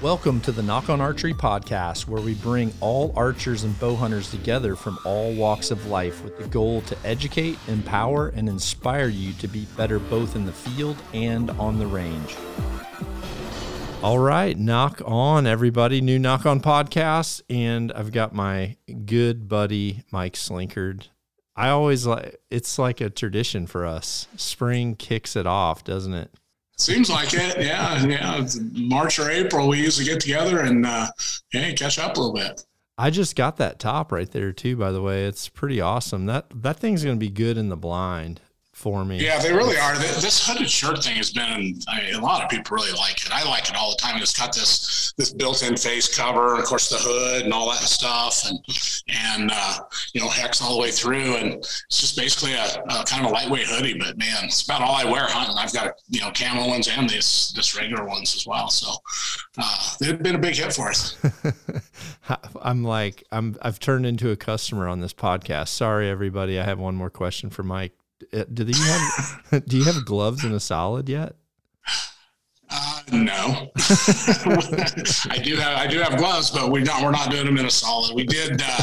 Welcome to the Nock On Archery podcast, where we bring all archers and bow hunters together from all walks of life with the goal to educate, empower, and inspire you to be better both in the field and on the range. All right, knock on everybody. New Nock On podcast, and I've got my good buddy Mike Slinkard. I always like it's like a tradition for us. Spring kicks it off, doesn't it? Seems like it. Yeah. Yeah. March or April, we usually get together and uh, yeah, catch up a little bit. I just got that top right there too. By the way, it's pretty awesome. That that thing's going to be good in the blind for me. Yeah, they really are. This hooded shirt thing has been I mean, a lot of people really like it. I like it all the time. It's got this this built-in face cover, and of course the hood and all that stuff, and and uh, you know HECS all the way through, and it's just basically a, a, kind of a lightweight hoodie. But man, it's about all I wear hunting. I've got you know camo ones and this this regular ones as well. So uh, they've been a big hit for us. I'm like I'm I've turned into a customer on this podcast. Sorry, everybody. I have one more question for Mike. Uh, do you have do you have gloves in a solid yet? Uh, no, I do have I do have gloves, but we not we're not doing them in a solid. We did, uh,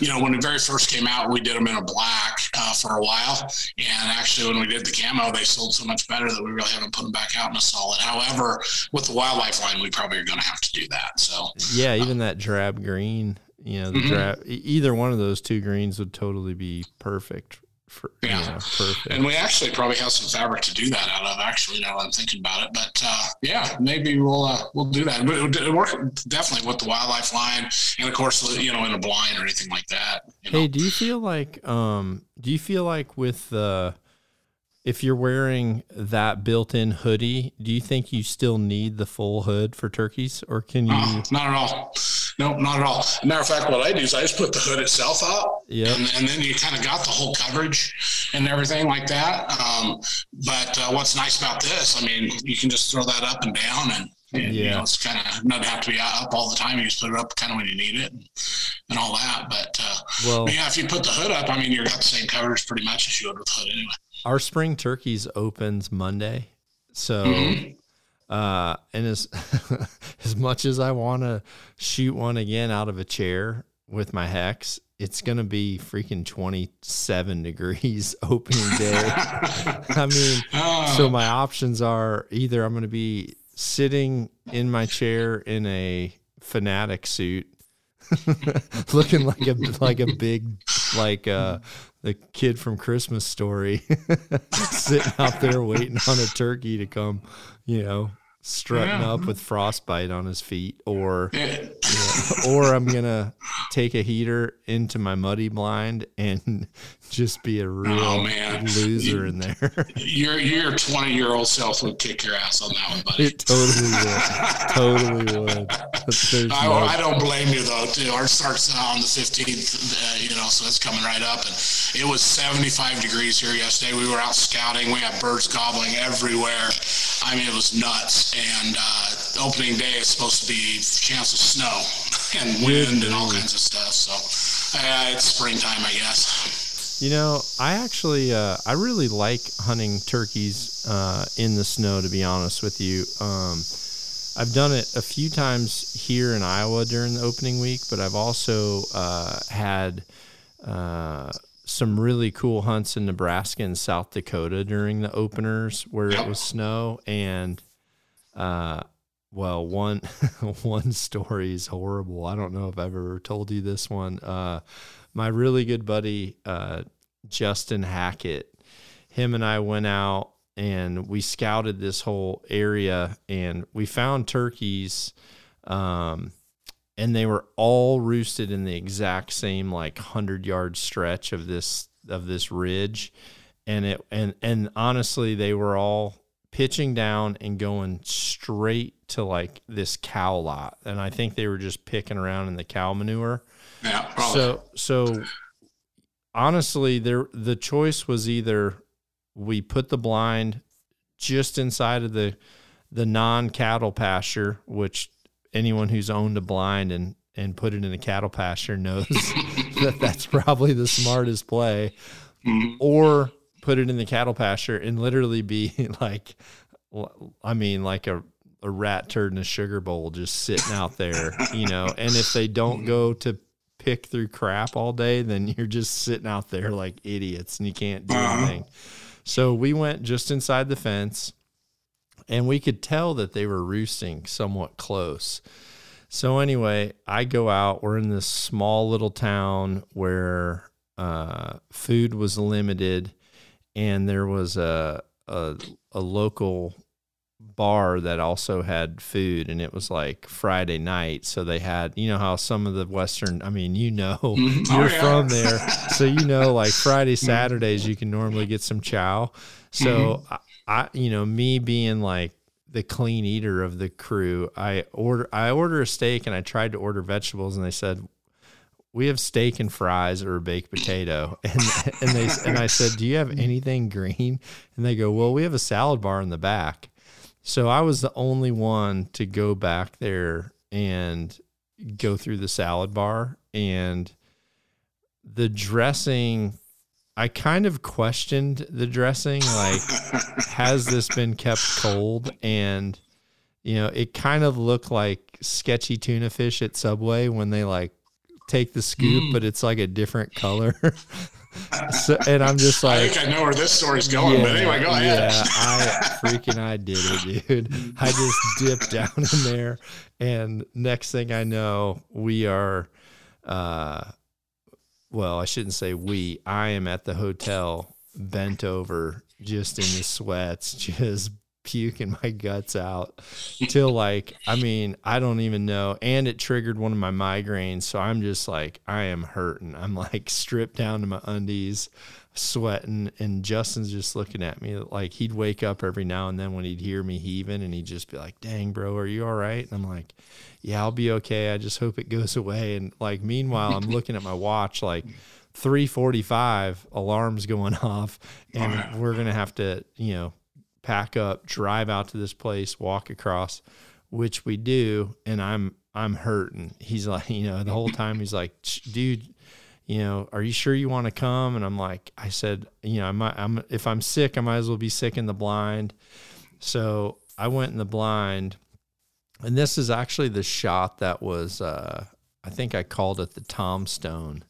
you know, when it very first came out, we did them in a black uh, for a while, and actually when we did the camo, they sold so much better that we really haven't put them back out in a solid. However, with the wildlife line, we probably are going to have to do that. So yeah, even that drab green, you know, the mm-hmm. drab either one of those two greens would totally be perfect for, yeah, you know, perfect. And we actually probably have some fabric to do that out of. Actually, now that I'm thinking about it, but uh, yeah, maybe we'll uh, we'll do that. But it work definitely with the wildlife line, and of course, you know, in a blind or anything like that. You know? Hey, do you feel like um, do you feel like with the if you're wearing that built-in hoodie, do you think you still need the full hood for turkeys, or can you? Uh, not at all. No, not at all. matter of fact, what I do is I just put the hood itself up, yeah, and, and, then you kind of got the whole coverage and everything like that. Um, but uh, what's nice about this, I mean, you can just throw that up and down, and, and yeah. you know, it's kind of not have to be up all the time. You just put it up kind of when you need it, and, and all that. But, uh, well, but yeah, if you put the hood up, I mean, you've got the same coverage pretty much as you would with hood anyway. Our spring turkeys opens Monday, so. Mm-hmm uh, and as as much as I want to shoot one again out of a chair with my HECS, it's gonna be freaking twenty seven degrees opening day. I mean, oh. so my options are either I'm gonna be sitting in my chair in a fanatic suit, looking like a like a big like uh the kid from Christmas Story sitting out there waiting on a turkey to come, you know, strutting yeah. up with frostbite on his feet, or yeah, or I'm gonna take a heater into my muddy blind and just be a real oh, loser you, in there. Your your 20 year old self would kick your ass on that one, buddy. It totally would. totally would. I, no... I, don't blame you though. Too. Ours starts on the 15th, uh, you know, so it's coming right up, and it was 75 degrees here yesterday. We were out scouting. We had birds gobbling everywhere. I mean, it was nuts. And uh, opening day is supposed to be chance of snow and wind and all kinds of stuff. So uh, it's springtime, I guess. You know, I actually, uh, I really like hunting turkeys uh, in the snow. To be honest with you, um, I've done it a few times here in Iowa during the opening week, but I've also uh, had uh, some really cool hunts in Nebraska and South Dakota during the openers where it was snow and uh well one one story is horrible. I don't know if I've ever told you this one. My really good buddy uh Justin Hackett, him and I went out and we scouted this whole area and we found turkeys um and they were all roosted in the exact same like 100 yard stretch of this of this ridge. And it and and honestly they were all pitching down and going straight to like this cow lot. And i think they were just picking around in the cow manure yeah probably. so so honestly there the choice was either we put the blind just inside of the the non cattle pasture which anyone who's owned a blind and and put it in a cattle pasture knows that that's probably the smartest play. Mm-hmm. Or put it in the cattle pasture and literally be like, I mean, like a a rat turd in a sugar bowl just sitting out there, you know. And if they don't go to pick through crap all day, then you're just sitting out there like idiots and you can't do Uh-huh. anything. So we went just inside the fence and we could tell that they were roosting somewhat close. So anyway, I go out. We're in this small little town where uh, food was limited, and there was a, a a local bar that also had food, and it was like Friday night. So they had, you know, how some of the Western. I mean, you know, Mhm. you're Oh, yeah. from there, so you know, like Friday, Saturdays, you can normally get some chow. So I, I, you know, me being like the clean eater of the crew, I order I order a steak and I tried to order vegetables and they said we have steak and fries or a baked potato and and they and I said, "Do you have anything green?" And they go, "Well, we have a salad bar in the back." So I was the only one to go back there and go through the salad bar and the dressing I kind of questioned the dressing like has this been kept cold and you know it kind of looked like sketchy tuna fish at subway when they like take the scoop Mm. but it's like a different color so, and i'm just I like think I know where this story's going, but anyway, go ahead. yeah, I freaking I did it, dude. I just dipped down in there, and next thing I know, we are, uh, well, I shouldn't say we. I am at the hotel, bent over, just in the sweats, just puking my guts out till like I mean I don't even know. And it triggered one of my migraines so I'm just like I am hurting. I'm like stripped down to my undies sweating and Justin's just looking at me like he'd wake up every now and then when he'd hear me heaving and he'd just be like dang bro are you all right? And I'm like yeah I'll be okay. I just hope it goes away. And like meanwhile I'm looking at my watch like 345 alarms going off and we're gonna have to you know pack up drive out to this place walk across which we do and i'm i'm hurting. He's like you know the whole time he's like dude you know are you sure you want to come? And i'm like i said you know i might i'm if i'm sick i might as well be sick in the blind. So i went in the blind and this is actually the shot that was uh i think i called it the tombstone.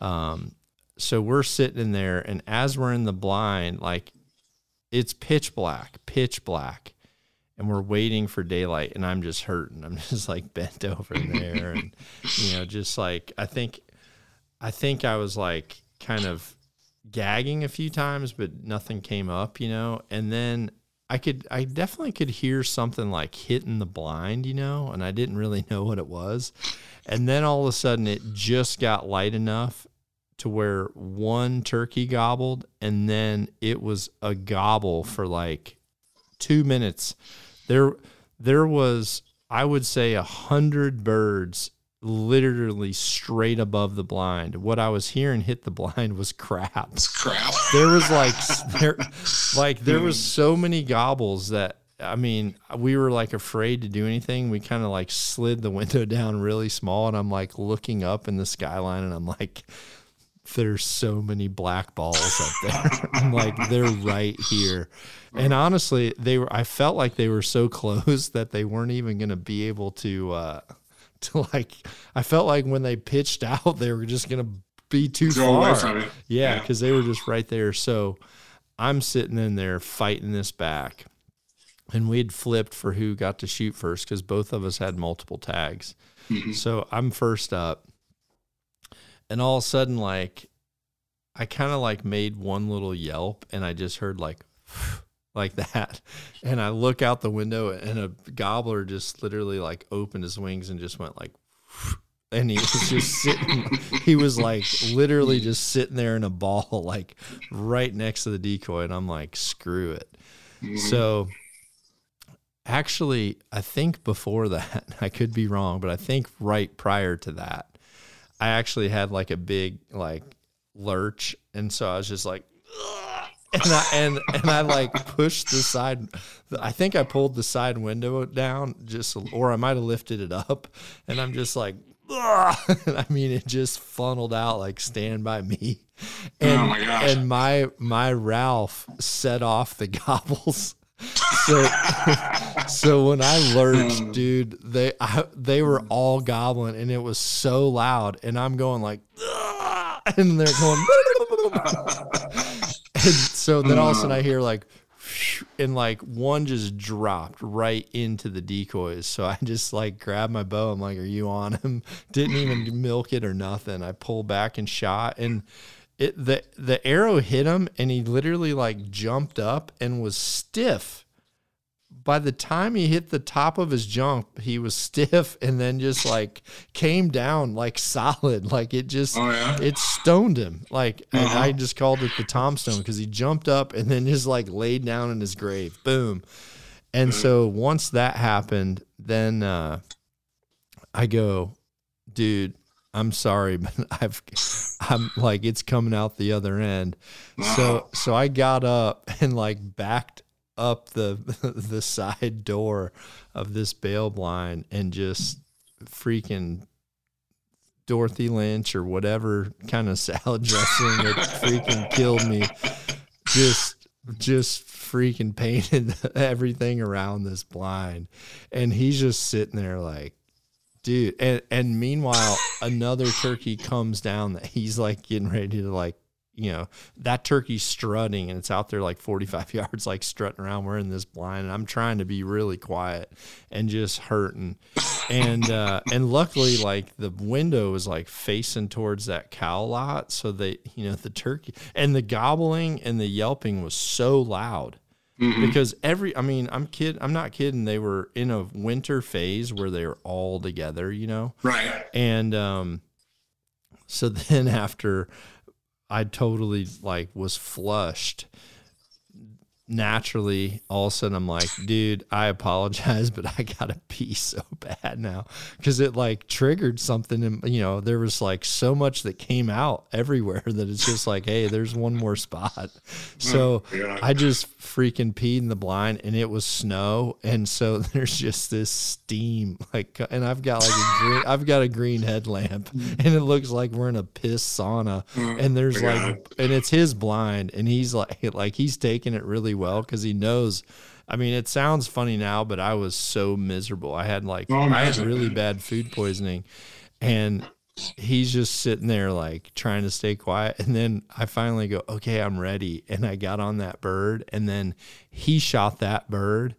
Um so we're sitting in there and as we're in the blind like it's pitch black pitch black. And we're waiting for daylight and i'm just hurting. I'm just like bent over there and you know just like i think i think i was like kind of gagging a few times but nothing came up you know? And then i could i definitely could hear something like hitting the blind you know? And i didn't really know what it was. And then all of a sudden it just got light enough to where one turkey gobbled and then it was a gobble for like two minutes there there was i would say a hundred birds literally straight above the blind what i was hearing hit the blind was crap It's crap. there was like there like there was hmm. so many gobbles that I mean, we were like afraid to do anything. We kind of like slid the window down really small, and I'm like looking up in the skyline, and I'm like, there's so many black balls up there. I'm like, they're right here. And honestly, they were. I felt like they were so close that they weren't even going to be able to. uh to like, I felt like when they pitched out, they were just going to be too Go far. Yeah, because they were just right there. So I'm sitting in there fighting this back. And we'd flipped for who got to shoot first because both of us had multiple tags. Mhm. So I'm first up. And all of a sudden, like, I kind of like made one little yelp and I just heard like, like that. And I look out the window and a gobbler just literally like opened his wings and just went like, and he was just sitting, he was like literally just sitting there in a ball, like right next to the decoy. And I'm like, screw it. Mhm. So actually, I think before that, I could be wrong, but I think right prior to that, I actually had like a big like lurch. And so I was just like, "Ugh," and I and and I like pushed the side. I think I pulled the side window down, just or I might have lifted it up, and I'm just like, I mean, it just funneled out like stand by me, oh and Oh my gosh. and my my Ralph set off the gobbles. So, so when I lurched, dude, they I, they were all gobbling, and it was so loud, and I'm going like, "Ah," and they're going, and so then all of a sudden I hear like, and like one just dropped right into the decoys. So I just like grabbed my bow. I'm like, "Are you on him?" Didn't even milk it or nothing. I pulled back and shot, and it the the arrow hit him, and he literally like jumped up and was stiff. By the time he hit the top of his jump, he was stiff and then just like came down like solid. Like it just Oh, yeah? it stoned him. Like and I just called it the tombstone because he jumped up and then just like laid down in his grave. Boom. And so once that happened, then uh, I go, dude, I'm sorry, but I've, I'm like, it's coming out the other end. So, so I got up and like backed up the the side door of this bail blind and just freaking Dorothy Lynch or whatever kind of salad dressing that freaking killed me. Just just freaking painted everything around this blind. And he's just sitting there like, dude. And and meanwhile, another turkey comes down that he's like getting ready to like, you know, that turkey's strutting and it's out there like 45 yards, like strutting around wearing this blind. And I'm trying to be really quiet and just hurting. And uh and luckily like the window was like facing towards that cow lot. So they, you know, the turkey and the gobbling and the yelping was so loud because every i mean i'm kid i'm not kidding. They were in a winter phase where they were all together you know? Right. and um so then after i totally like was flushed naturally all of a sudden i'm like dude i apologize but i gotta pee so bad now. Because it like triggered something and you know there was like so much that came out everywhere that it's just like hey there's one more spot. So Yeah. i just freaking peed in the blind and it was snow and so there's just this steam like and i've got like a green i've got a green headlamp mm. and it looks like we're in a piss sauna mm. and there's my like and it's his blind and he's like like he's taking it really well because he knows i mean it sounds funny now but i was so miserable. I had like Oh, i had really bad food poisoning and he's just sitting there like trying to stay quiet and then i finally go okay i'm ready and i got on that bird and then he shot that bird.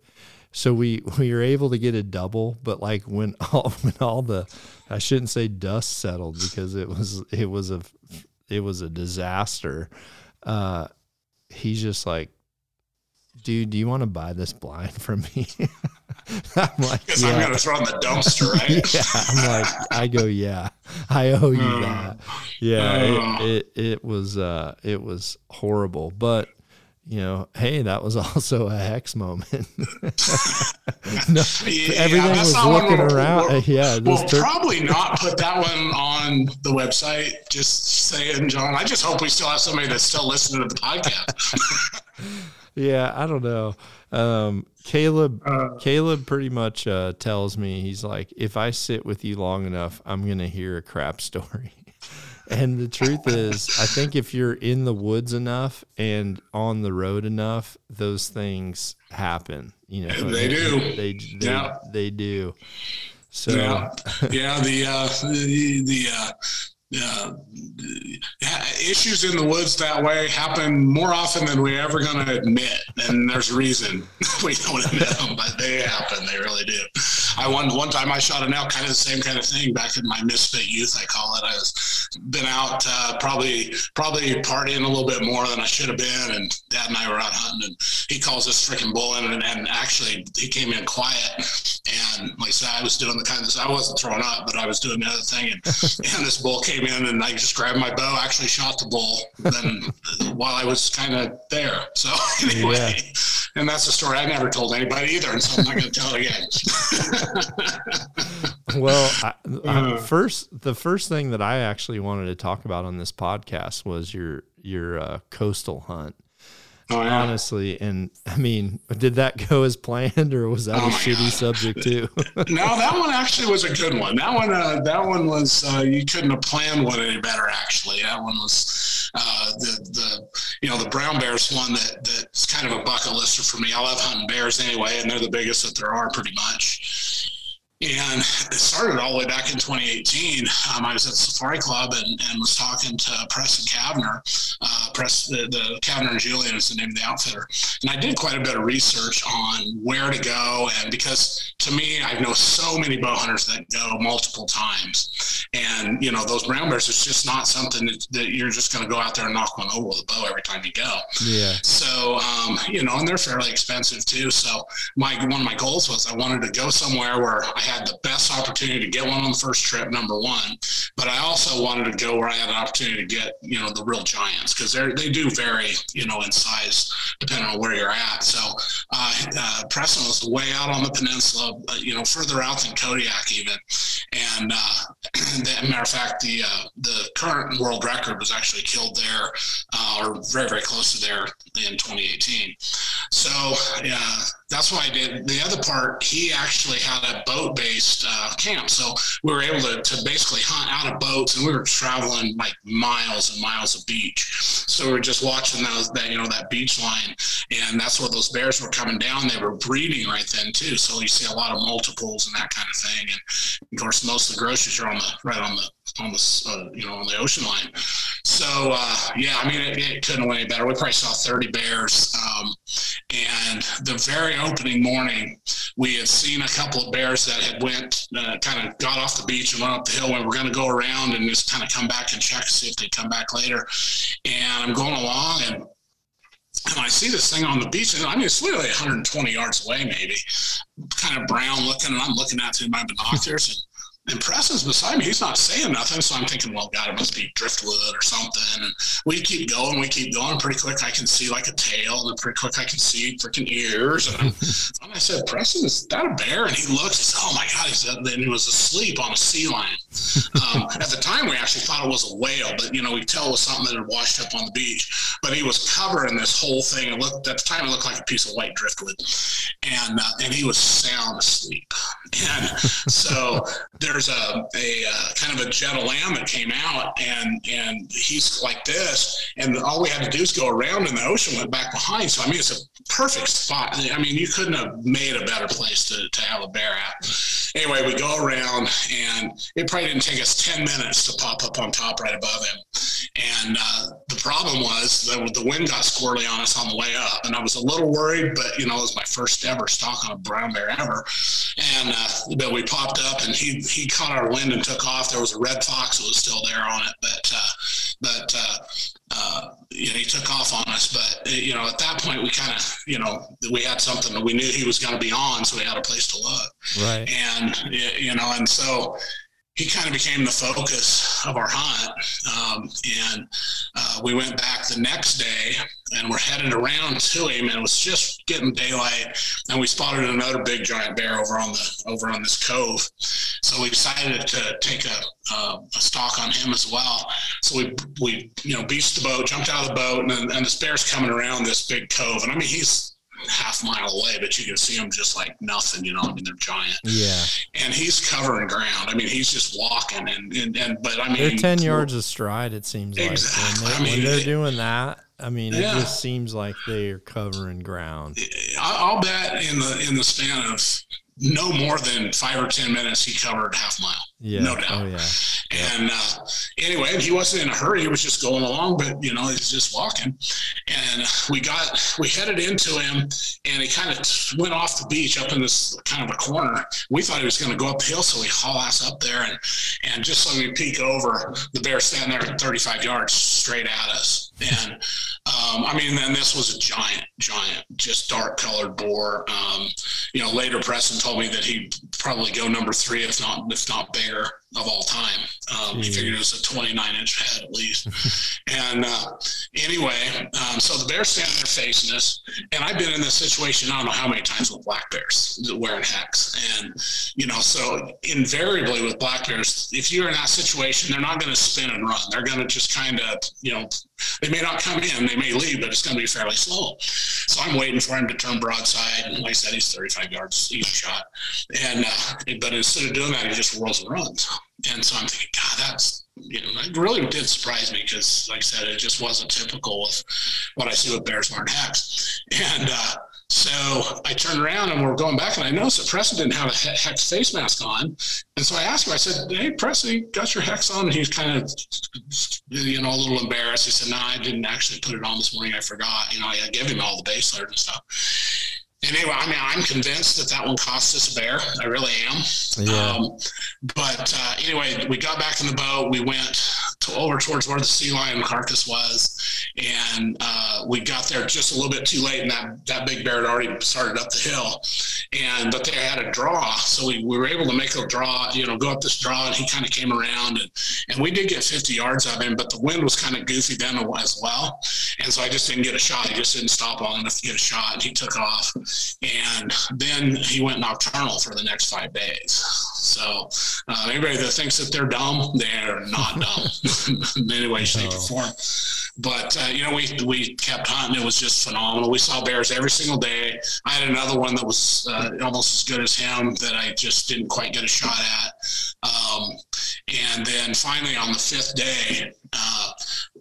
So we we were able to get a double but like when all when all the i shouldn't say dust settled because it was it was a it was a disaster uh he's just like dude do you want to buy this blind from me i'm like Guess yeah. I'm gonna throw in the dumpster, right? yeah i'm like i go yeah i owe you Hmm. that yeah it, it it was uh it was horrible but you know hey that was also a HECS moment no, Yeah, everything was looking we'll- around we'll- yeah We'll tur- probably not put that one on the website. Just saying, John. I just hope we still have somebody that's still listening to the podcast. Yeah i don't know um caleb Uh, caleb pretty much uh tells me he's like if i sit with you long enough i'm gonna hear a crap story and the truth is i think if you're in the woods enough and on the road enough those things happen you know They do. they they, Yeah. they do so Yeah, yeah. The uh, the the uh, uh, issues in the woods that way happen more often than we're ever going to admit, and there's a reason we don't admit them, but they happen. They really do. I one one time I shot an elk, kind of the same kind of thing back in my misfit youth. I call it. I was been out uh, probably probably partying a little bit more than I should have been, and Dad and I were out hunting, and he calls this freaking bull in, and, and actually he came in quiet, and like I said, I was doing the kind of I wasn't throwing up, but I was doing the other thing, and, and this bull came in, and I just grabbed my bow, actually shot the bull, then while I was kind of there. So anyway. Yeah. And that's a story I never told anybody either, and so I'm not going to tell it again. well I, I, Uh. first the first thing that i actually wanted to talk about on this podcast was your your uh, coastal hunt oh yeah. honestly and i mean did that go as planned or was that Oh a shitty God. subject too no, that one actually was a good one. That one, uh, that one was uh, you couldn't have planned one any better. Actually, that one was uh, the the you know the brown bears one that that's kind of a bucket lister for me. I love hunting bears anyway, and they're the biggest that there are, pretty much. And it started all the way back in 2018. Um, I was at the Safari Club and, and was talking to Preston Cavner. Uh, Press the, the Cavner and Julian is the name of the outfitter. And I did quite a bit of research on where to go. And because to me, I know so many bow hunters that go multiple times. And, you know, those brown bears is just not something that, that you're just going to go out there and knock one over with a bow every time you go. Yeah. So, um, you know, and they're fairly expensive too. So my, one of my goals was I wanted to go somewhere where I had the best opportunity to get one on the first trip, number one. But I also wanted to go where I had an opportunity to get, you know, the real giants because they they do vary, you know, in size depending on where you're at. So uh, uh, Preston was way out on the peninsula, uh, you know, further out than Kodiak even. And uh, matter of fact, the uh, the current world record was actually killed there, uh, or very very close to there in 2018. So yeah, that's why I did. The other part, he actually had a boat based uh, camp, so we were able to, to basically hunt out of boats, and we were traveling like miles and miles of beach. So we were just watching those that you know that beach line, and that's where those bears were coming down. They were breeding right then too, so you see a lot of multiples and that kind of thing. And of course, most of the groceries are on the right on the on the uh, you know on the ocean line. So uh, yeah, I mean it, it, couldn't have went any better. We probably saw 30 bears, um, and the very opening morning, we had seen a couple of bears that had went uh, kind of got off the beach and went up the hill. And we're going to go around and just kind of come back and check to see if they come back later. And I'm going along and and I see this thing on the beach, and I mean, it's literally 120 yards away, maybe, kind of brown looking, and I'm looking at it through my binoculars, and Preston's beside me. He's not saying nothing. So I'm thinking, well, God, it must be driftwood or something. And we keep going. We keep going. Pretty quick, I can see like a tail. And then pretty quick, I can see freaking ears. And, and I said, Preston, is that a bear? And he looks, he said, oh my God. He said, then he was asleep on a sea lion. Um, at the time, we actually thought it was a whale, but, you know, we tell it was something that had washed up on the beach. But he was covering this whole thing. It looked, at the time, it looked like a piece of white driftwood. And, uh, and he was sound asleep. And so there's a, a, uh, kind of a jet of lamb that came out, and and he's like this, and all we had to do is go around, and the ocean went back behind. So I mean, it's a perfect spot. I mean, you couldn't have made a better place to, to have a bear at. Anyway, we go around, and it probably didn't take us ten minutes to pop up on top right above him. And uh, the problem was that the wind got squirrely on us on the way up, and I was a little worried, but you know, it was my first ever stalk on a brown bear ever. And uh, but we popped up, and he he caught our wind and took off. There was a red fox that was still there on it, but uh, but uh, uh, you know, he took off on us. But you know, at that point, we kind of, you know, we had something that we knew he was going to be on, so we had a place to look. Right. And you know, and so he kind of became the focus of our hunt. Um, and uh, we went back the next day and we're headed around to him and it was just getting daylight and we spotted another big giant bear over on the over on this cove so we decided to take a, uh, a stalk on him as well so we we you know beached the boat jumped out of the boat and, and this bear's coming around this big cove and i mean he's half mile away, but you can see them just like nothing, you know. I mean, they're giant. Yeah. And he's covering ground. I mean, he's just walking, and and, and but I mean, they're ten yards of stride. It seems exactly. like when, they, I mean, when they're it, doing that. I mean, Yeah. it just seems like they're covering ground. I- I'll bet in the in the span of no more than five or ten minutes, he covered half mile. Yeah. No doubt. Oh yeah. And uh, anyway, he wasn't in a hurry. He was just going along, but you know, he's just walking. And we got, we headed into him, and he kind of went off the beach up in this kind of a corner. We thought he was going to go uphill, so we haul ass up there, and and just so we peek over, the bear standing there at 35 yards straight at us. And um, I mean, then this was a giant, giant, just dark colored boar. Um, you know, later Preston told me that he'd probably go number three, if not if not bigger there of all time. Um, he Jeez. figured it was a 29 inch head at least. and uh, anyway, um, so the bear's standing there facing us, and I've been in this situation I don't know how many times with black bears wearing HECS, and you know, so invariably with black bears, if you're in that situation, they're not going to spin and run. They're going to just kind of, you know, they may not come in, they may leave, but it's going to be fairly slow. So I'm waiting for him to turn broadside, and like I said, he's 35 yards each shot, and uh, but instead of doing that, he just whirls and runs. And so I'm thinking, God, that's you know, it really did surprise me because, like I said, it just wasn't typical with what I see with bears wearing HECS. And uh, so I turned around and we're going back, and I noticed that Preston didn't have a HECS face mask on. And so I asked him, I said, Hey, Preston, you got your HECS on? And he's kind of, you know, a little embarrassed. He said, No, I didn't actually put it on this morning. I forgot. You know, I gave him all the base layers and stuff. Anyway, I mean, I'm convinced that that one cost us a bear. I really am. Yeah. Um, but uh, anyway, we got back in the boat. We went to, over towards where the sea lion carcass was, and uh, we got there just a little bit too late, and that that big bear had already started up the hill. And but they had a draw, so we, we were able to make a draw. You know, go up this draw, and he kind of came around, and and we did get 50 yards of him, but the wind was kind of goofy then as well, and so I just didn't get a shot. He just didn't stop long enough to get a shot, and he took off and then he went nocturnal for the next five days. So uh, anybody that thinks that they're dumb, they're not dumb in any way, shape, or form. But uh, you know, we we kept hunting. It was just phenomenal. We saw bears every single day. I had another one that was uh, almost as good as him that I just didn't quite get a shot at. Um, and then finally, on the fifth day, uh,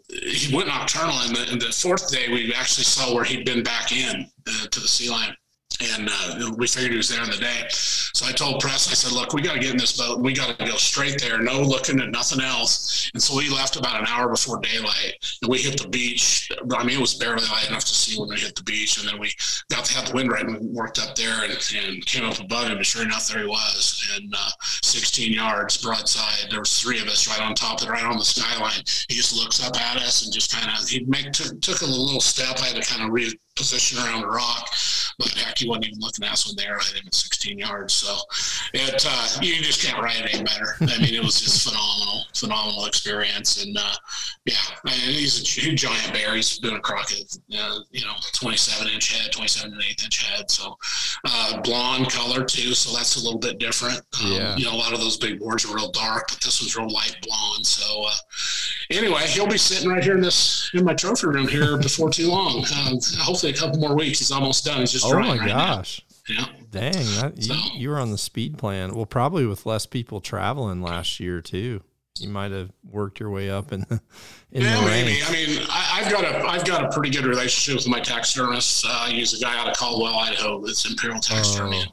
he went nocturnal. And the, and the, fourth day, we actually saw where he'd been back in uh, to the sea lion and uh, we figured he was there in the day. So I told Press, I said, "Look, we got to get in this boat. We got to go straight there, no looking at nothing else." And so we left about an hour before daylight, and we hit the beach. I mean, it was barely light enough to see when we hit the beach, and then we got to have the wind right, and worked up there and, and came up above him. And sure enough, there he was, and uh, 16 yards broadside. There was three of us right on top of it, right on the skyline. He just looks up at us and just kind of he make took, took a little step. I had to kind of reposition around the rock but heck, he wasn't even looking at us when they were hit him at 16 yards. So it uh, you just can't write it any better. I mean, it was just phenomenal, phenomenal experience. And uh, yeah, I mean, he's a huge giant bear. He's been a crockett, uh, you know, 27 inch head, 27 and eighth inch head. So uh, blonde color too. So that's a little bit different. Um, yeah. You know, a lot of those big boards are real dark, but this was real light blonde. So uh, anyway, he'll be sitting right here in this in my trophy room here before too long. Uh, hopefully, a couple more weeks. He's almost done. He's just oh my right gosh. Now. Yeah. Dang, that, so, you, you were on the speed plan. Well, probably with less people traveling last year too. You might have worked your way up in the in yeah, the maybe. I mean, I, have got a I've got a pretty good relationship with my taxidermist. Uh, he's a guy out of Caldwell, Idaho. That's Imperial Taxidermy, oh.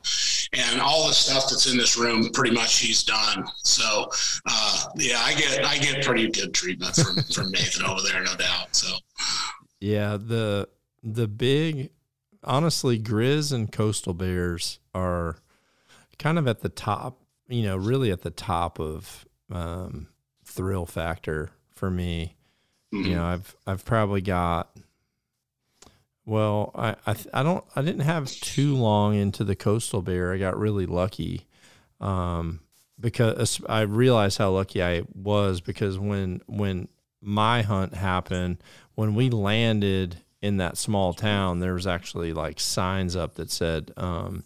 and all the stuff that's in this room, pretty much he's done. So, uh, yeah, I get I get pretty good treatment from from Nathan over there, no doubt. So, yeah, the the big honestly, Grizz and Coastal Bears are kind of at the top, you know, really at the top of um, thrill factor for me. Mm-hmm. You know, I've I've probably got well, I I, I don't I didn't have too long into the coastal bear. I got really lucky um, because I realized how lucky I was because when when my hunt happened, when we landed in that small town, there was actually like signs up that said, um,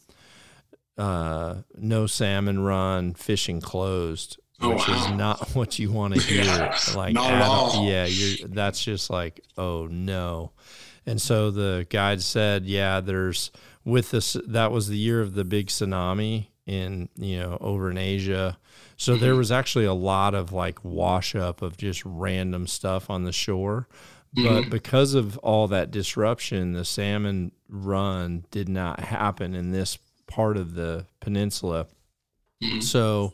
uh, "No salmon run, fishing closed," oh, which wow. is not what you want to hear. yeah, like, at yeah, you're. That's just like, oh no. And so the guide said, "Yeah, there's with this. That was the year of the big tsunami in you know over in Asia." So mm-hmm. there was actually a lot of like wash up of just random stuff on the shore. But mm-hmm. because of all that disruption, the salmon run did not happen in this part of the peninsula. Mm-hmm. So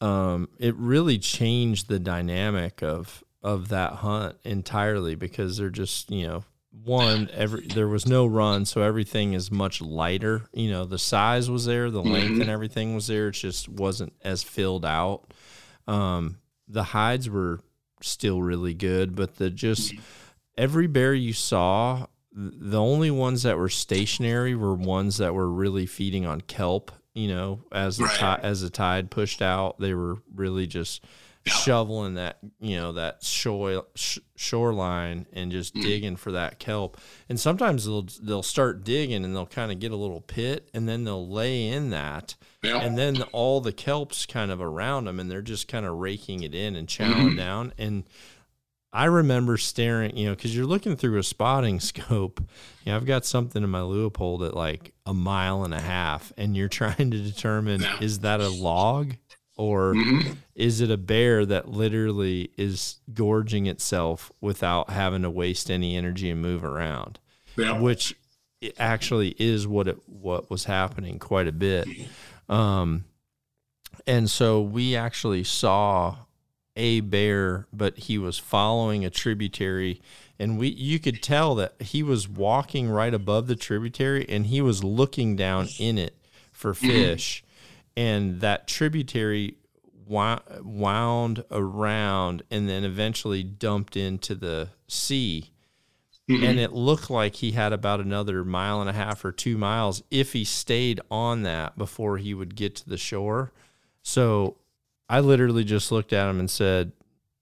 um, it really changed the dynamic of of that hunt entirely because they're just you know one every there was no run so everything is much lighter you know the size was there the length mm-hmm. and everything was there it just wasn't as filled out um, the hides were still really good, but the just mm-hmm. every bear you saw, the only ones that were stationary were ones that were really feeding on kelp. You know, as the right. as the tide pushed out, they were really just shoveling that you know that shore sh- shoreline and just mm. digging for that kelp. And sometimes they'll they'll start digging and they'll kind of get a little pit and then they'll lay in that yeah. And then all the kelp's kind of around them, and they're just kind of raking it in and chowing mm-hmm. down. And I remember staring, you know, because you're looking through a spotting scope. You know, I've got something in my Leupold at like a mile and a half, and you're trying to determine yeah. is that a log or Mhm. is it a bear that literally is gorging itself without having to waste any energy and move around? Yeah. Which actually is what it what was happening quite a bit. Um, and so we actually saw a bear, but he was following a tributary, and we you could tell that he was walking right above the tributary, and he was looking down in it for fish, and that tributary wound around and then eventually dumped into the sea. Mm-hmm. And it looked like he had about another mile and a half or two miles if he stayed on that before he would get to the shore. So I literally just looked at him and said,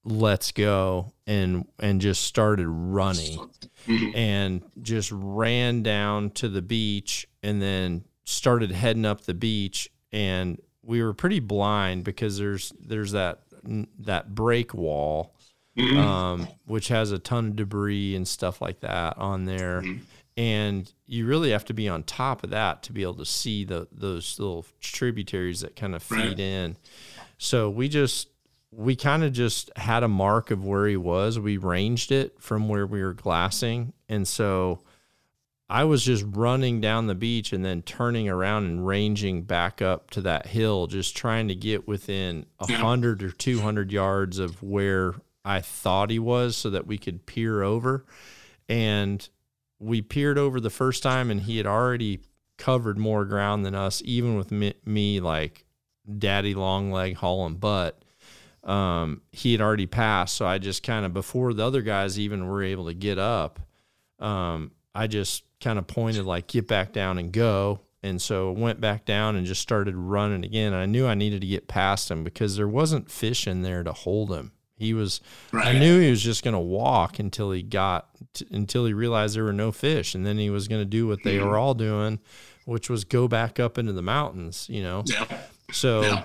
"Let's go," and and just started running, mm-hmm. and just ran down to the beach, and then started heading up the beach, and we were pretty blind because there's there's that that break wall um, which has a ton of debris and stuff like that on there. And you really have to be on top of that to be able to see the those little tributaries that kind of feed Right. in. So we just we kind of just had a mark of where he was. We ranged it from where we were glassing, and so I was just running down the beach and then turning around and ranging back up to that hill, just trying to get within a hundred or two hundred yards of where I thought he was, so that we could peer over. And we peered over the first time, and he had already covered more ground than us, even with me, me like daddy long leg hauling butt. Um, he had already passed, so I just kind of before the other guys even were able to get up, um, I just kind of pointed like get back down and go. And so I went back down and just started running again. I knew I needed to get past him because there wasn't fish in there to hold him. He was, I knew he was just going to walk until he got, t- until he realized there were no fish. And then he was going to do what they were all doing, which was go back up into the mountains, you know? Yeah. So, Yeah.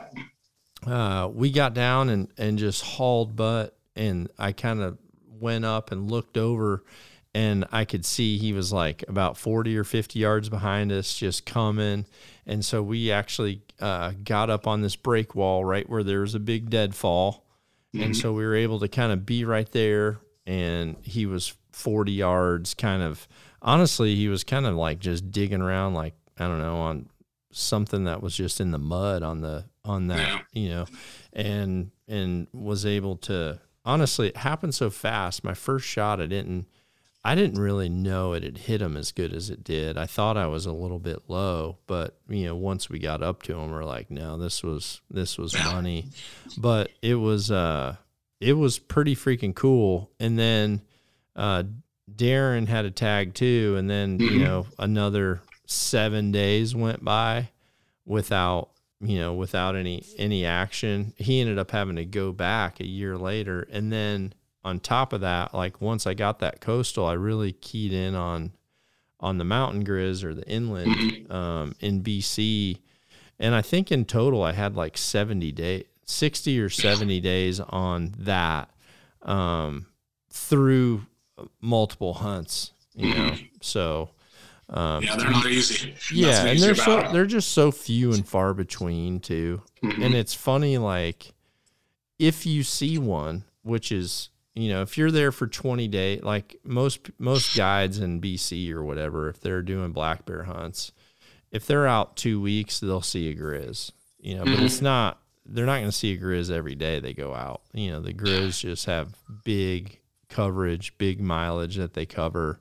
uh, we got down and, and just hauled butt and I kind of went up and looked over and I could see he was like about 40 or 50 yards behind us just coming. And so we actually uh, got up on this break wall right where there was a big deadfall. And so we were able to kind of be right there and he was 40 yards kind of honestly he was kind of like just digging around like I don't know on something that was just in the mud on the on that Yeah. you know and and was able to honestly it happened so fast my first shot I didn't I didn't really know it had hit him as good as it did. I thought I was a little bit low, but you know, once we got up to him, we're like, no, this was this was money. But it was uh it was pretty freaking cool. And then uh Darren had a tag too, and then you Mhm. know, another seven days went by without you know, without any any action. He ended up having to go back a year later, and then on top of that, like once I got that coastal, I really keyed in on on the mountain grizz or the inland um, in BC, and I think in total I had like seventy days, sixty or seventy days on that um, through multiple hunts. You know, so. Um, Yeah, they're not easy. yeah, and they're so they're just so few and far between too. Mhm. And it's funny, like if you see one, which is you know, if you're there for 20 days, like most most guides in BC or whatever, if they're doing black bear hunts, if they're out two weeks, they'll see a grizz. You know, but it's not. They're not going to see a grizz every day they go out. You know, the grizz just have big coverage, big mileage that they cover.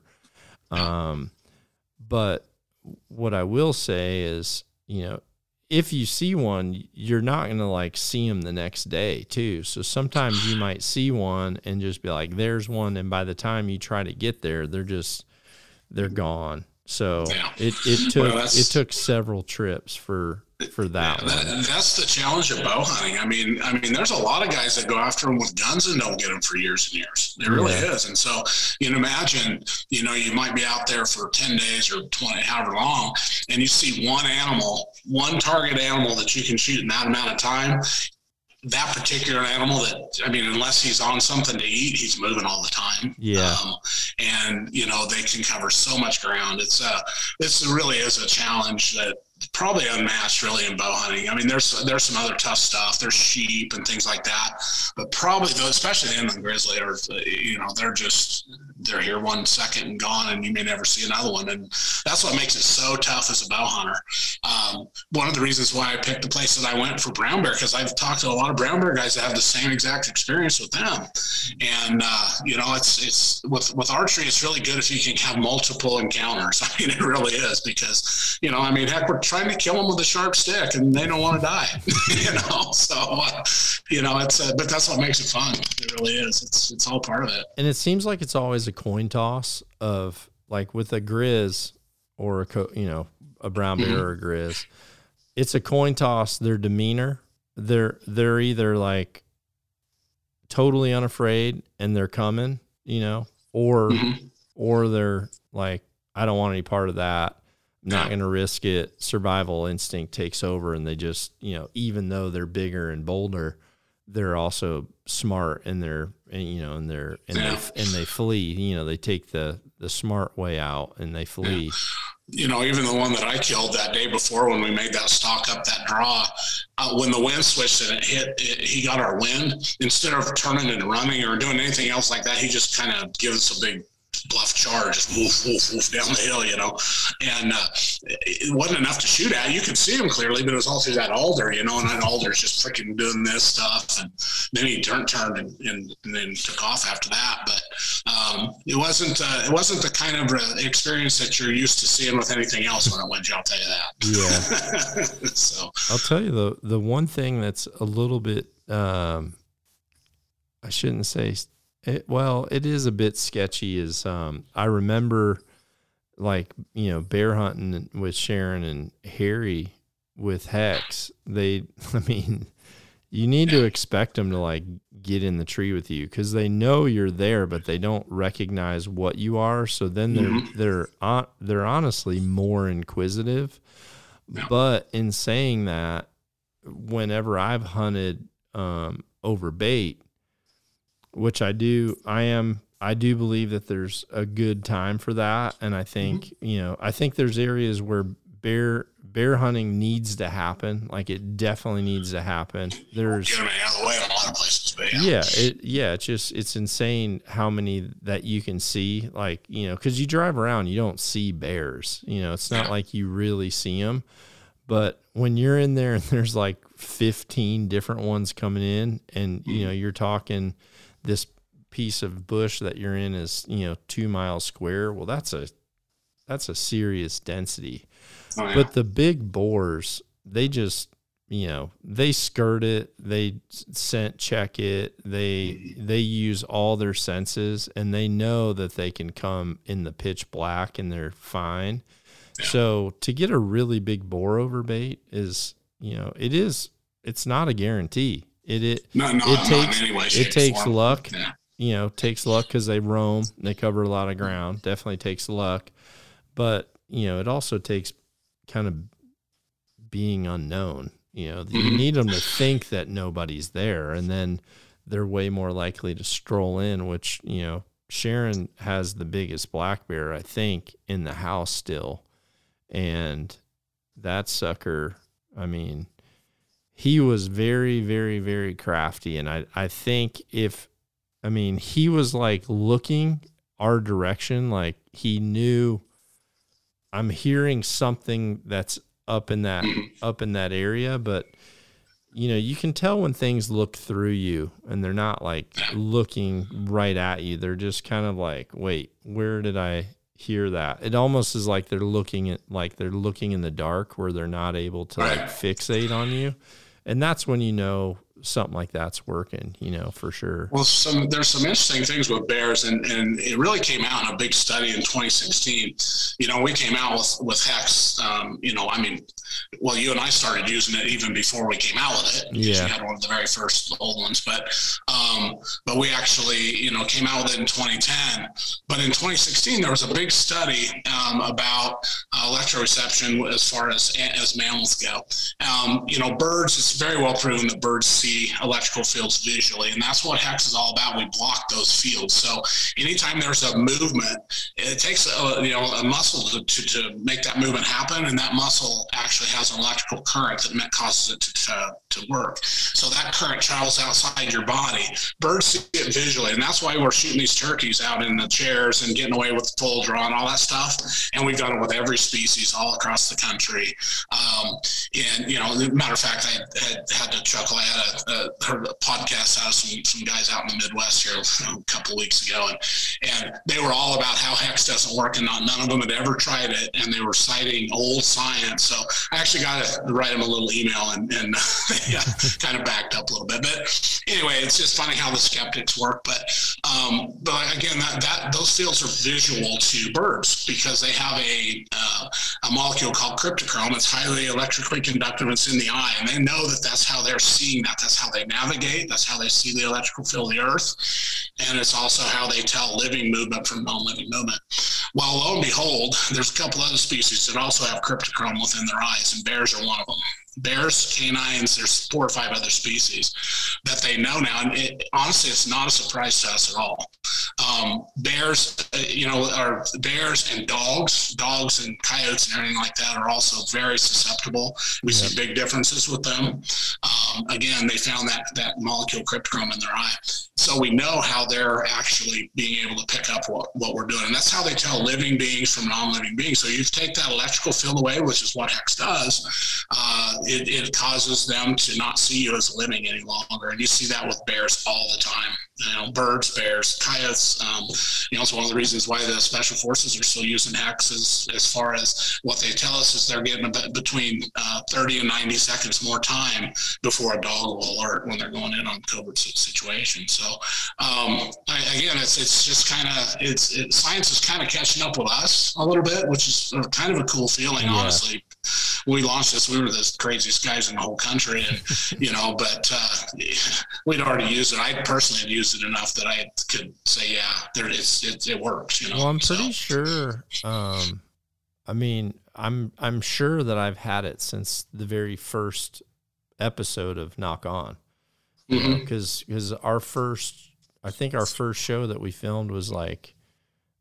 Um, but what I will say is, you know, if you see one, you're not going to like see them the next day, too. So sometimes you might see one and just be like, there's one. And by the time you try to get there, they're just, they're gone. So Yeah. it, it took, Well, it took several trips for, for that That- one. that's the challenge of bow hunting. I mean, I mean, there's a lot of guys that go after them with guns and don't get them for years and years. It really Yeah. is. And so you can imagine, you know, you might be out there for 10 days or 20, however long, and you see one animal, one target animal that you can shoot in that amount of time. That particular animal that, I mean, unless he's on something to eat, he's moving all the time. Yeah. Um, and, you know, they can cover so much ground. It's, uh, this really is a challenge that, probably unmatched really in bow hunting. I mean, there's there's some other tough stuff. There's sheep and things like that, but probably those, especially the inland grizzly, are you know they're just they're here one second and gone, and you may never see another one. And that's what makes it so tough as a bow hunter. Um, one of the reasons why I picked the place that I went for brown bear because I've talked to a lot of brown bear guys that have the same exact experience with them. And uh, you know, it's it's with with archery, it's really good if you can have multiple encounters. I mean, it really is because you know, I mean, heck, we're trying to kill them with a sharp stick, and they don't want to die. you know, so uh, you know, it's uh, but that's what makes it fun. It really is. It's it's all part of it. And it seems like it's always a coin toss of like with a grizz or a co- you know a brown bear mm-hmm. or a grizz. It's a coin toss. Their demeanor. They're they're either like totally unafraid and they're coming, you know, or mm-hmm. or they're like, I don't want any part of that. I'm not going to risk it. Survival instinct takes over, and they just, you know, even though they're bigger and bolder, they're also smart and they're, you know, and they're and yeah. they and they flee. You know, they take the the smart way out and they flee. Yeah you know, even the one that I killed that day before when we made that stock up that draw, uh, when the wind switched and it hit, it, he got our wind. Instead of turning and running or doing anything else like that, he just kind of gives us a big bluff charge, just woof, woof, woof down the hill, you know. And uh, it wasn't enough to shoot at. You could see him clearly, but it was all through that alder, you know. And that alder's just freaking doing this stuff. And then he turned, turned, and, and, and then took off after that. But um, it wasn't uh, it wasn't the kind of uh, experience that you're used to seeing with anything else when it went. I'll tell you that. Yeah. so I'll tell you the the one thing that's a little bit. Um, I shouldn't say it, well, it is a bit sketchy. Is um, I remember, like you know, bear hunting with Sharon and Harry with HECS. They, I mean, you need to expect them to like get in the tree with you because they know you're there, but they don't recognize what you are. So then they're mm-hmm. they're on, they're honestly more inquisitive. Yeah. But in saying that, whenever I've hunted um, over bait, which I do. I am. I do believe that there's a good time for that, and I think mm-hmm. you know. I think there's areas where bear bear hunting needs to happen. Like it definitely needs to happen. There's get them out of the way in a lot of places, yeah, yeah, it, yeah. It's just it's insane how many that you can see. Like you know, because you drive around, you don't see bears. You know, it's not yeah. like you really see them. But when you're in there and there's like 15 different ones coming in, and you mm-hmm. know you're talking this piece of bush that you're in is you know two miles square well that's a that's a serious density oh, yeah. but the big boars they just you know they skirt it they scent check it they they use all their senses and they know that they can come in the pitch black and they're fine yeah. so to get a really big boar over bait is you know it is it's not a guarantee it it no, no, it takes it takes form. luck. Yeah. You know, takes luck because they roam. They cover a lot of ground. Definitely takes luck, but you know, it also takes kind of being unknown. You know, mm-hmm. you need them to think that nobody's there, and then they're way more likely to stroll in. Which you know, Sharon has the biggest black bear I think in the house still, and that sucker. I mean, he was very, very, very crafty. And I, I think if, I mean, he was like looking our direction, like he knew I'm hearing something that's up in that, mm-hmm. up in that area. But, you know, you can tell when things look through you and they're not like looking right at you. They're just kind of like, wait, where did I hear that? It almost is like they're looking at, like they're looking in the dark where they're not able to like fixate on you and that's when you know something like that's working, you know, for sure. Well, some there's some interesting things with bears, and, and it really came out in a big study in 2016. You know, we came out with with HECS. Um, you know, I mean, well, you and I started using it even before we came out with it. Yeah, we had one of the very first old ones, but um, but we actually you know came out with it in 2010. But in 2016, there was a big study um, about uh, electroreception as far as as mammals go. Um, you know, birds. It's very well proven that birds see see electrical fields visually, and that's what HECS is all about. We block those fields. So anytime there's a movement, it takes a, you know a muscle to, to, to make that movement happen, and that muscle actually has an electrical current that causes it to, to, to work. So that current travels outside your body. Birds see it visually, and that's why we're shooting these turkeys out in the chairs and getting away with full draw and all that stuff. And we've done it with every species all across the country. Um, and you know, matter of fact, I had, had to chuckle. I had a, a, heard a podcast out of some, some guys out in the Midwest here a couple weeks ago, and and they were all about how HECS doesn't work, and not none of them had ever tried it, and they were citing old science. So I actually got to write them a little email, and, and kind of backed up a little bit. But anyway, it's just funny how the skeptics work. But um, but again, that, that those fields are visual to birds because they have a uh, a molecule called cryptochrome. It's highly electrically conductive. It's in the eye, and they know that that's how they're seeing that. That's how they navigate. That's how they see the electrical field of the Earth, and it's also how they tell living movement from non-living movement. Well, lo and behold, there's a couple other species that also have cryptochrome within their eyes, and bears are one of them bears, canines, there's four or five other species that they know now. And it, honestly, it's not a surprise to us at all. Um, bears, uh, you know, are bears and dogs, dogs and coyotes and everything like that are also very susceptible. We see big differences with them. Um, again, they found that that molecule cryptochrome in their eye. So we know how they're actually being able to pick up what, what we're doing. And that's how they tell living beings from non living beings. So you take that electrical field away, which is what HECS does, uh, it, it causes them to not see you as living any longer. And you see that with bears all the time you know, birds, bears, coyotes. Um, you know, it's one of the reasons why the special forces are still using HECS as, far as what they tell us is they're getting between uh, 30 and 90 seconds more time before a dog will alert when they're going in on covert situation. So um, I, again, it's it's just kind of it's it, science is kind of catching up with us a little bit, which is kind of a cool feeling, yeah. honestly we launched this, we were the craziest guys in the whole country, and you know, but uh, we'd already used it. I personally had used it enough that I could say, yeah, there it's it, it works. You know, well, I'm pretty so. sure. Um, I mean, I'm I'm sure that I've had it since the very first episode of Nock On, because mm-hmm. because our first, I think our first show that we filmed was like,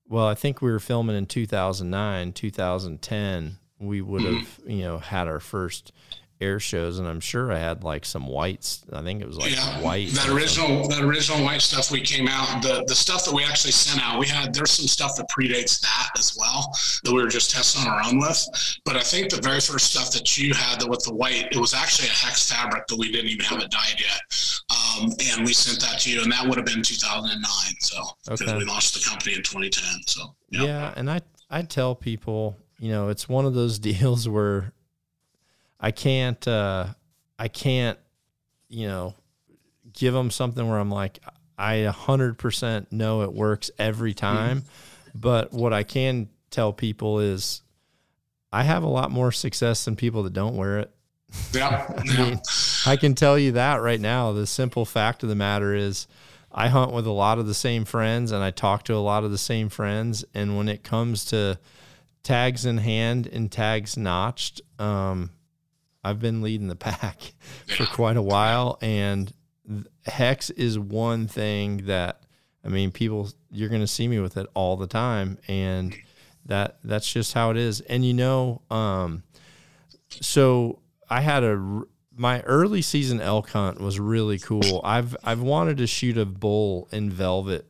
well, I think we were filming in 2009, 2010 we would have you know had our first air shows, and I'm sure I had like some whites. I think it was like yeah, white. That original, that original white stuff we came out. The the stuff that we actually sent out, we had there's some stuff that predates that as well that we were just testing on our own with. But I think the very first stuff that you had that with the white, it was actually a HECS fabric that we didn't even have it dyed yet, um, and we sent that to you, and that would have been 2009. So because okay. we launched the company in 2010. So yeah, yeah and I I tell people you know, it's one of those deals where I can't, uh, I can't, you know, give them something where I'm like, I 100% know it works every time. Mm-hmm. But what I can tell people is I have a lot more success than people that don't wear it. Yeah. I mean, I can tell you that right now. The simple fact of the matter is, I hunt with a lot of the same friends and I talk to a lot of the same friends. And when it comes to tags in hand and tags notched. Um, I've been leading the pack for quite a while, and HECS is one thing that I mean, people you're going to see me with it all the time, and that that's just how it is. And you know, um, so I had a my early season elk hunt was really cool. I've I've wanted to shoot a bull in velvet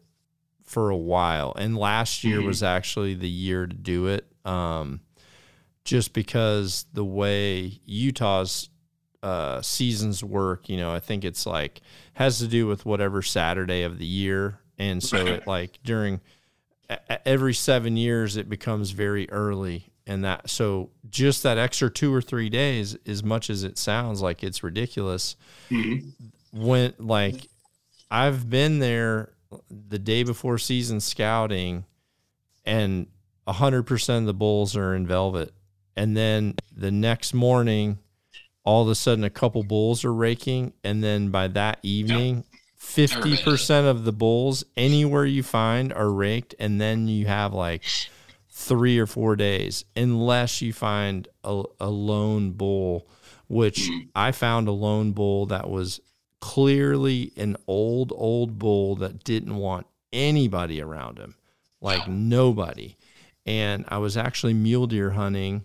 for a while, and last year mm-hmm. was actually the year to do it um, just because the way Utah's uh, seasons work, you know, I think it's like has to do with whatever Saturday of the year, and so it like during every seven years it becomes very early, and that so just that extra two or three days, as much as it sounds like it's ridiculous, mm-hmm. when like I've been there the day before season scouting, and 100% of the bulls are in velvet. And then the next morning, all of a sudden, a couple bulls are raking. And then by that evening, 50% of the bulls anywhere you find are raked. And then you have like three or four days, unless you find a, a lone bull, which I found a lone bull that was clearly an old old bull that didn't want anybody around him, like nobody. And I was actually mule deer hunting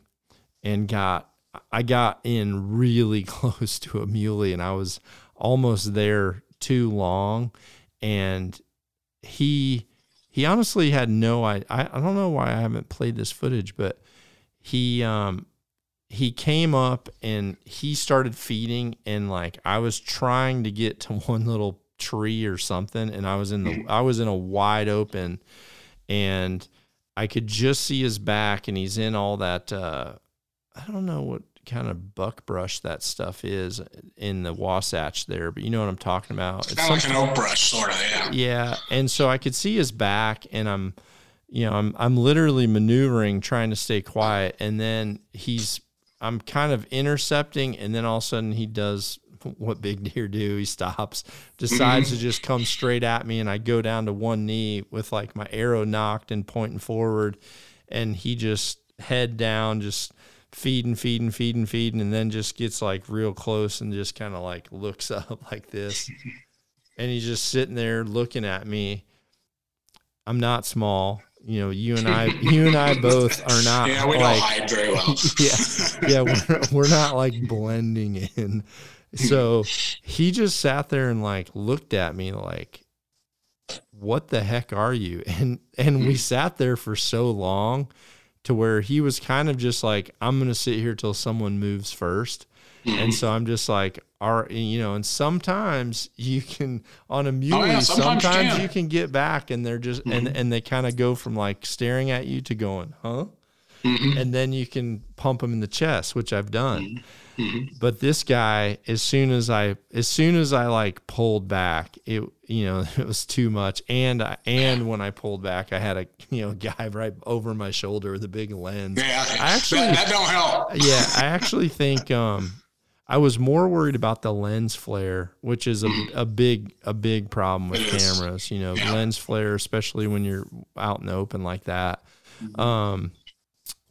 and got I got in really close to a muley and I was almost there too long. And he he honestly had no I I don't know why I haven't played this footage but he um he came up and he started feeding and like I was trying to get to one little tree or something and I was in the I was in a wide open and I could just see his back and he's in all that uh I don't know what kind of buck brush that stuff is in the Wasatch there, but you know what I'm talking about. It's kind of like an oak brush, sort of. Yeah. Yeah, and so I could see his back, and I'm, you know, I'm I'm literally maneuvering, trying to stay quiet, and then he's, I'm kind of intercepting, and then all of a sudden he does what big deer do. He stops, decides to just come straight at me, and I go down to one knee with like my arrow nocked and pointing forward, and he just head down, just feeding, feeding, feeding, feeding, and then just gets like real close and just kind of like looks up like this. and he's just sitting there looking at me. I'm not small. You know, you and I, you and I both are not. Yeah, we like, don't hide very well. yeah, yeah, we're, we're not like blending in. So he just sat there and like looked at me like, "What the heck are you?" And and we sat there for so long to where he was kind of just like, I'm going to sit here till someone moves 1st Mm-hmm. And so I'm just like, are you know, and sometimes you can on a muley, Oh, yeah, sometimes you sometimes can. you can get back and they're just and and they kind of go from like staring at you to going, huh? Mhm. And then you can pump them in the chest, which I've done. Mhm. But this guy, as soon as I, as soon as I like pulled back, it, you know, it was too much. And I, and when I pulled back, I had a, you know, guy right over my shoulder with a big lens. Yeah, I actually- that, that don't help. Yeah, I actually think um, I was more worried about the lens flare, which is a, a big a big problem with cameras. You know, Yeah. lens flare, especially when you're out in the open like that. Um,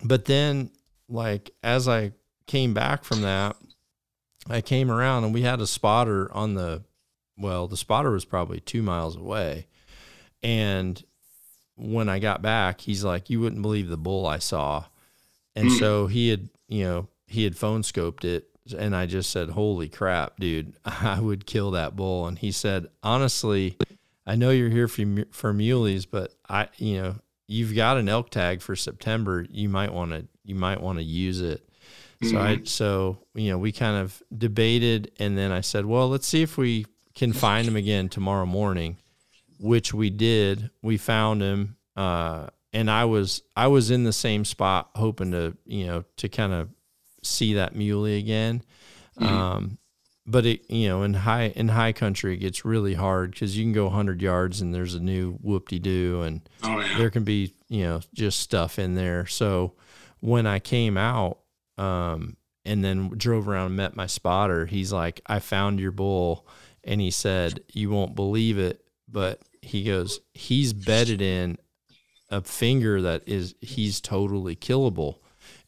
but then, like as I came back from that, I came around and we had a spotter on the. Well, the spotter was probably two miles away, and when I got back, he's like, "You wouldn't believe the bull I saw," and Hmm. so he had, you know, he had phone scoped it, and I just said, "Holy crap, dude! I would kill that bull." And he said, "Honestly, I know you're here for for muleys, but I, you know, you've got an elk tag for September. You might want to you might want to use it." So I so you know we kind of debated, and then I said, "Well, let's see if we can find him again tomorrow morning," which we did. We found him, uh, and I was I was in the same spot, hoping to you know to kind of see that muley again. Um, but it you know in high in high country it gets really hard because you can go 100 yards and there's a new whoop de doo and Oh yeah. there can be you know just stuff in there so when i came out um and then drove around and met my spotter he's like i found your bull and he said you won't believe it but he goes he's bedded in a finger that is he's totally killable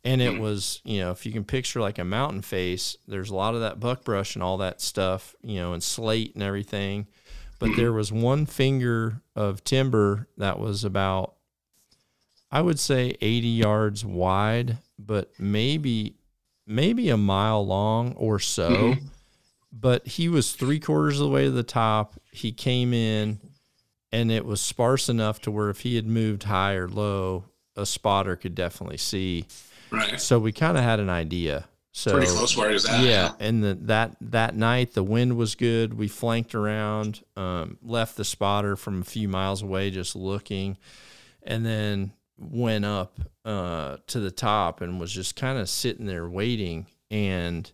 and it hmm. was you know if you can picture like a mountain face there's a lot of that buckbrush and all that stuff you know and slate and everything. But hmm. there was one finger of timber that was about i would say 80 yards wide but maybe maybe a mile long or so. Mm-hmm. But he was three quarters of the way to the top. He came in and it was sparse enough to where if he had moved high or low a spotter could definitely see Right. so we kind of had an idea so Pretty close where he was at. yeah, and the, that that night the wind was good. We flanked around, um, left the spotter from a few miles away, just looking, and then went up uh, to the top and was just kind of sitting there waiting. And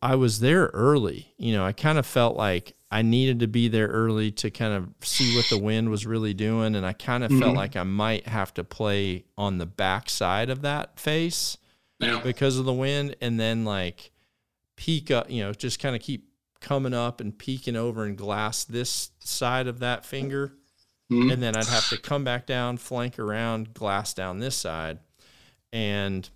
I was there early. You know, I kind of felt like I needed to be there early to kind of see what the wind was really doing, and I kind of felt Mhm. like I might have to play on the back side of that face Yeah. because of the wind and then like peek up, you know, just kind of keep coming up and peeking over and glass this side of that finger. Mhm. And then I'd have to come back down, flank around, glass down this side. And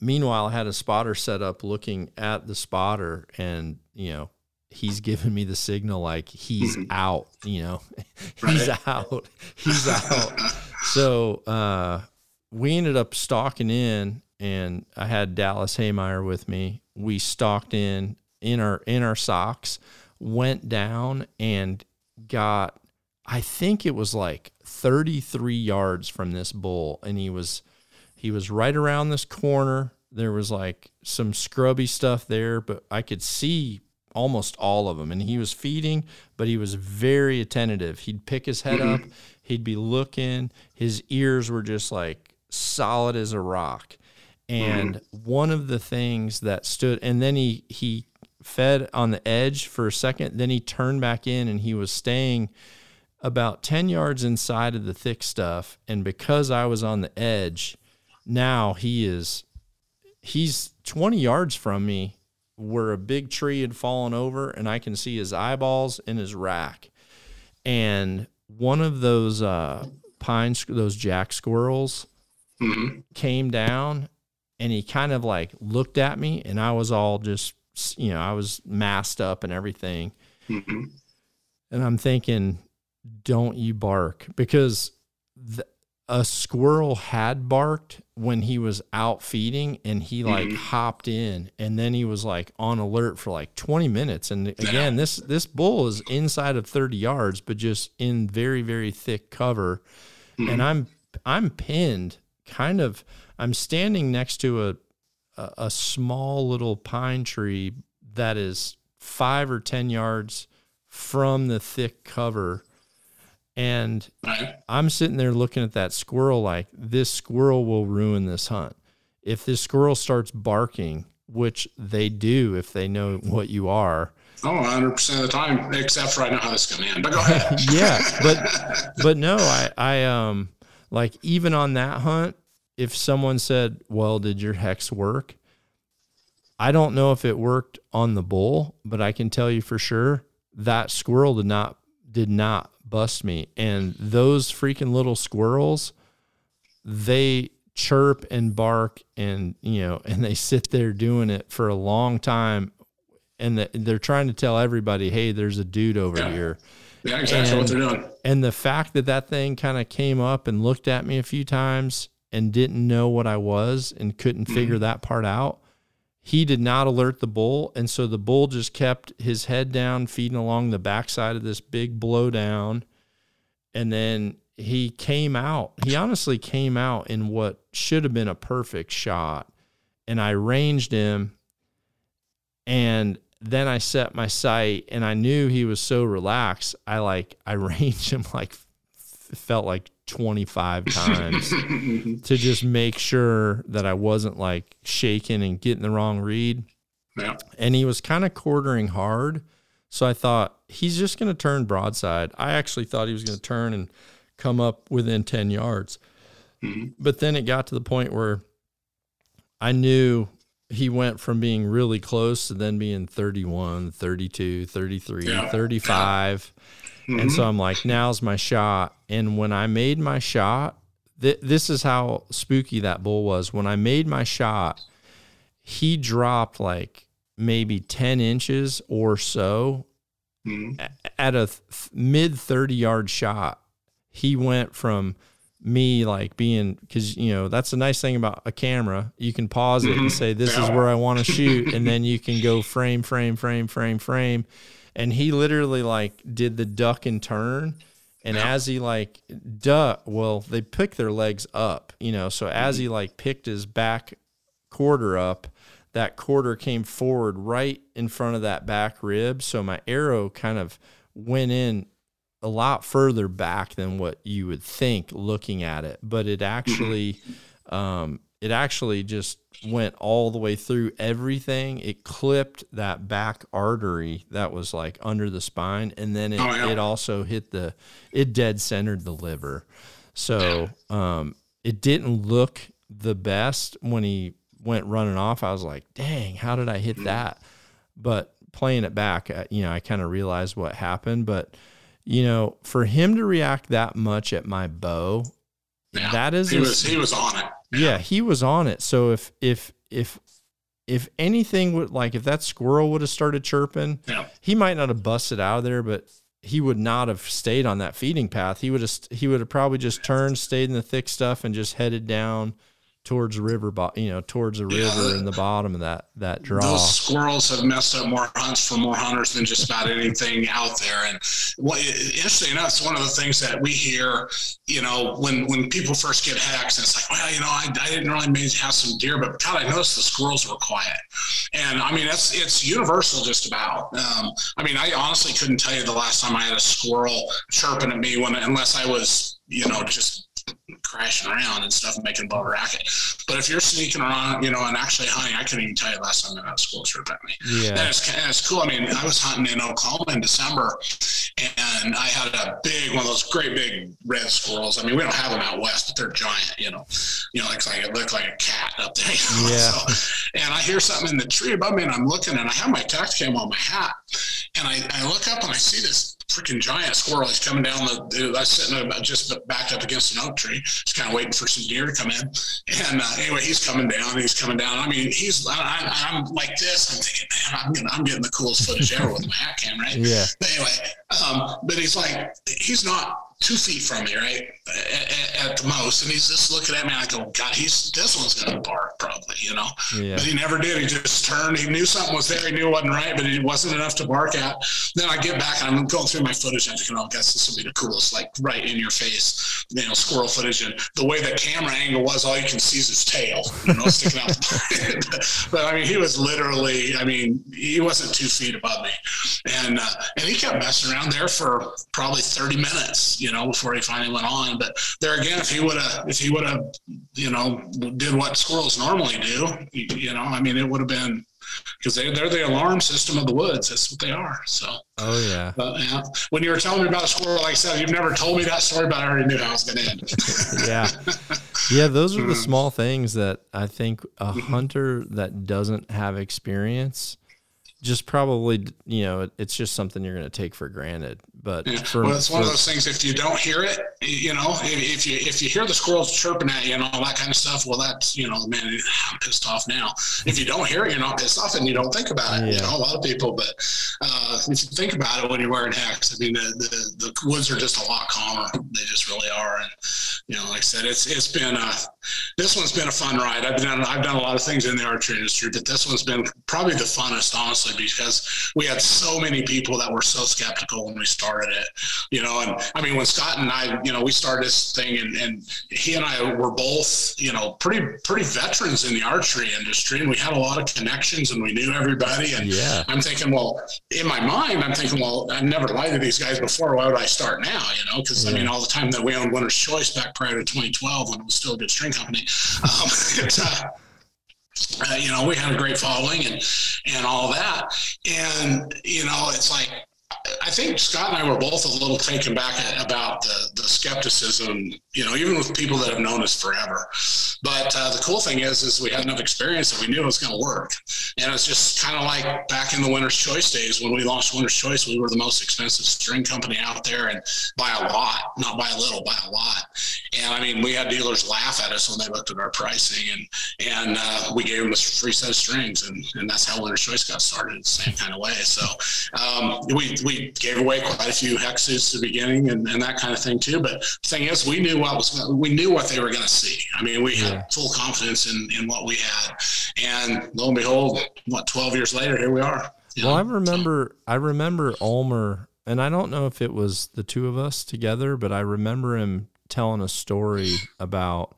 meanwhile, I had a spotter set up looking at the spotter and, you know, he's giving me the signal like he's out, you know, he's Right. out, he's out. so uh, we ended up stalking in, and I had Dallas Haymeyer with me. We stalked in in our in our socks, went down and got. I think it was like 33 yards from this bull, and he was he was right around this corner. There was like some scrubby stuff there, but I could see almost all of them. And he was feeding, but he was very attentive. He'd pick his head up, mm-hmm. he'd be looking. His ears were just like solid as a rock. And mm-hmm. one of the things that stood, and then he he fed on the edge for a second. Then he turned back in, and he was staying about 10 yards inside of the thick stuff and because I was on the edge now he is he's 20 yards from me where a big tree had fallen over and I can see his eyeballs and his rack and one of those uh pine those jack squirrels Mhm. came down and he kind of like looked at me and I was all just you know I was masked up and everything Mhm. and I'm thinking, don't you bark because the, a squirrel had barked when he was out feeding and he like mm-hmm. hopped in. And then he was like on alert for like 20 minutes. And again this this bull is inside of 30 yards but just in very very thick cover. Mm-hmm. And I'm I'm pinned kind of I'm standing next to a a, a small little pine tree that is 5 or 10 yards from the thick cover and I'm sitting there looking at that squirrel like this squirrel will ruin this hunt. If this squirrel starts barking, which they do if they know what you are. Oh, 100% of the time, except for I know how this to end. But go ahead. Yeah, but but no, I I um like even on that hunt, if someone said, "Well, did your HECS work?" I don't know if it worked on the bull, but I can tell you for sure that squirrel did not did not bust me. And those freaking little squirrels, they chirp and bark and you know, and they sit there doing it for a long time and the, they're trying to tell everybody, "Hey, there's a dude over Yeah. here." yeah, exactly what they're doing. And the fact that that thing kind of came up and looked at me a few times and didn't know what I was and couldn't mm-hmm. figure that part out, he did not alert the bull. And so the bull just kept his head down, feeding along the backside of this big blowdown. And then he came out. He honestly came out in what should have been a perfect shot. And I ranged him and then I set my sight and I knew he was so relaxed. I like I ranged him like felt like 25 times to just make sure that I wasn't like shaking and getting the wrong read. Yeah. And he was kind of quartering hard. So I thought he's just going to turn broadside. I actually thought he was going to turn and come up within 10 yards. Mm-hmm. But then it got to the point where I knew he went from being really close to then being 31, 32, 33, Yeah. 35. And so I'm like, now's my shot. And when I made my shot, th- this is how spooky that bull was. When I made my shot, he dropped like maybe 10 inches or so Mhm. at a th- mid 30 yard shot. He went from me like being because you know that's the nice thing about a camera you can pause it and say this is where i want to shoot and then you can go frame frame frame frame frame and he literally like did the duck and turn. And as he like duck well they pick their legs up you know. So as he like picked his back quarter up that quarter came forward right in front of that back rib. So my arrow kind of went in a lot further back than what you would think looking at it. But it actually um, it actually just went all the way through everything it clipped that back artery that was like under the spine and then it, Oh, yeah. it also hit the it dead centered the liver so um, it didn't look the best when he went running off i was like dang how did i Mm. hit that but playing it back uh, you know i kind of realized what happened but you know for him to react that much at my bow Yeah. that is He a- was he was on it. Yeah he was on it so if if if if anything would like if that squirrel would have started chirping Yeah. he might not have busted out of there, but he would not have stayed on that feeding path. He would have he would have probably just turned, stayed in the thick stuff, and just headed down towards the river, you know, towards the river yeah, in the bottom of that that draw. Those squirrels have messed up more hunts for more hunters than just about anything out there. And what interesting enough, it's one of the things that we hear, you know, when when people first get HECS, and it's like, well, you know, I, I didn't really maybe have some deer, but God, I noticed the squirrels were quiet. And I mean, that's it's universal just about. Um, I mean, I honestly couldn't tell you the last time I had a squirrel chirping at me when unless I was, you know, just crashing around and stuff and making a racket. But if you're sneaking around, you know, and actually hunting, I couldn't even tell you last time I got a squirrel chirp at me. Yeah. And it's, and it's cool. I mean, I was hunting in Oklahoma in December and I had a big, one of those great big red squirrels. I mean, we don't have them out west, but they're giant, you know, you know, it's like, it looked like a cat up there. You know? Yeah. So, and I hear something in the tree above me and I'm looking and I have my Tactacam on my hat and I, I look up and I see this freaking giant squirrel. He's coming down the. I was sitting just back up against an oak tree, just kind of waiting for some deer to come in. And uh, anyway, he's coming down. He's coming down. I mean, he's. I, am like this. I'm thinking, man, I'm getting, I'm getting the coolest footage ever with my hat cam, right? Yeah. But anyway, um, but he's like, he's not two feet from me, right, at, at, the most. And he's just looking at me. I go, God, he's this one's gonna bark probably, you know. Yeah. But he never did. He just turned. He knew something was there. He knew it wasn't right, but it wasn't enough to bark at. Then I get back and I'm going through my footage. And I'm thinking, oh, guess this will be the coolest, like right in your face, you know, squirrel footage. And the way the camera angle was, all you can see is his tail, you know, sticking out. but I mean, he was literally. I mean, he wasn't two feet above me, and uh, and he kept messing around there for probably 30 minutes you know, before he finally went on. But there again, if he would have, if he would have, you know, did what squirrels normally do, you, you know, I mean, it would have been because they, they're the alarm system of the woods. That's what they are. So, oh yeah. But, yeah. When you were telling me about a squirrel, like I said, you've never told me that story, but I already knew how it was going to end. yeah, yeah. Those are the mm-hmm. small things that I think a mm-hmm. hunter that doesn't have experience just probably you know it's just something you're going to take for granted but yeah. for, well, it's one of those things. If you don't hear it, you know, if, if, you if you hear the squirrels chirping at you and all that kind of stuff, well, that's you know, man, I'm pissed off now. If you don't hear it, you're not pissed off, and you don't think about it. Yeah. You know, a lot of people, but uh, if you think about it when you're wearing HECS, I mean, the, the, the woods are just a lot calmer. They just really are, and you know, like I said, it's it's been a this one's been a fun ride. I've done I've done a lot of things in the archery industry, but this one's been probably the funnest, honestly, because we had so many people that were so skeptical when we started started it, you know. And I mean, when Scott and I, you know, we started this thing, and, and he and I were both, you know, pretty pretty veterans in the archery industry, and we had a lot of connections, and we knew everybody. And yeah. I'm thinking, well, in my mind, I'm thinking, well, I've never lied to these guys before. Why would I start now? You know, because yeah. I mean, all the time that we owned Winner's Choice back prior to 2012, when it was still a good string company. Um, uh, uh, you know, we had a great following and and all that. And you know, it's like I think Scott and I were both a little taken back about the, the skepticism, you know, even with people that have known us forever. But uh, the cool thing is, is we had enough experience that we knew it was going to work. And it's just kind of like back in the Winner's Choice days when we launched Winner's Choice, we were the most expensive string company out there, and by a lot, not by a little, by a lot. And I mean, we had dealers laugh at us when they looked at our pricing, and and uh, we gave them a free set of strings, and, and that's how Winner's Choice got started, the same kind of way. So um, we we gave away quite a few hexes to the beginning and, and that kind of thing too. But the thing is, we knew what was we knew what they were going to see. I mean, we yeah. had full confidence in in what we had, and lo and behold, what twelve years later, here we are. Well, know? I remember. I remember Ulmer, and I don't know if it was the two of us together, but I remember him telling a story about.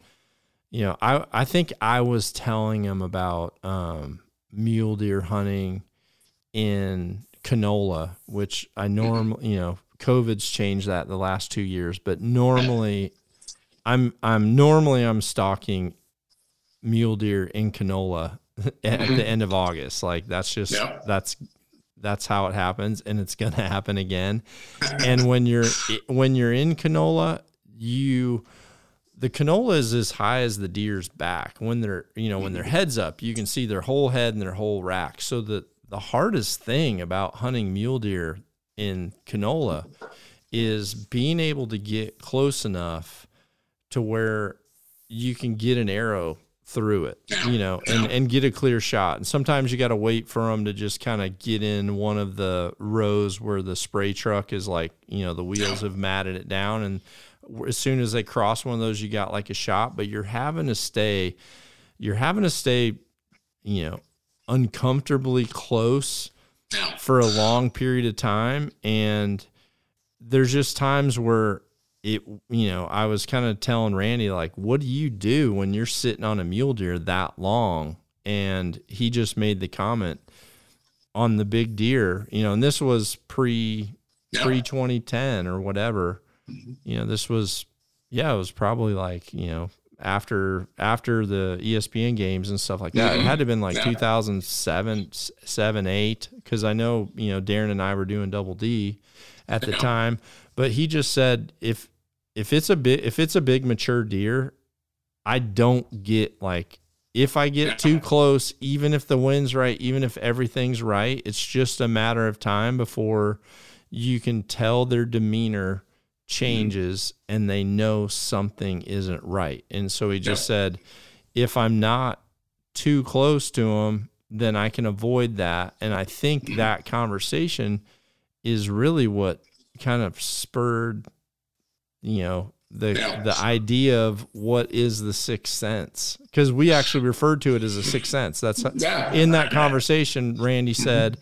You know, I I think I was telling him about um, mule deer hunting in canola, which I normally, you know, COVID's changed that the last two years, but normally I'm I'm normally I'm stocking mule deer in canola at mm-hmm. the end of August. Like that's just yeah. that's that's how it happens and it's going to happen again. and when you're when you're in canola, you the canola is as high as the deer's back. When they're, you know, when their heads up, you can see their whole head and their whole rack. So the the hardest thing about hunting mule deer in canola is being able to get close enough to where you can get an arrow through it, you know, and, and get a clear shot. And sometimes you got to wait for them to just kind of get in one of the rows where the spray truck is like, you know, the wheels have matted it down. And as soon as they cross one of those, you got like a shot, but you're having to stay, you're having to stay, you know, uncomfortably close for a long period of time. And there's just times where it you know i was kind of telling randy like what do you do when you're sitting on a mule deer that long and he just made the comment on the big deer you know and this was pre yeah. pre 2010 or whatever mm-hmm. you know this was yeah it was probably like you know after after the espn games and stuff like that mm-hmm. it had to have been like yeah. 2007 7 8 because i know you know darren and i were doing double d at the time but he just said if if it's a bit if it's a big mature deer, I don't get like if I get too close, even if the wind's right, even if everything's right, it's just a matter of time before you can tell their demeanor changes mm-hmm. and they know something isn't right. And so he just yeah. said, if I'm not too close to them, then I can avoid that. And I think mm-hmm. that conversation is really what kind of spurred you know the yeah. the idea of what is the sixth sense because we actually referred to it as a sixth sense that's yeah. in that conversation randy mm-hmm. said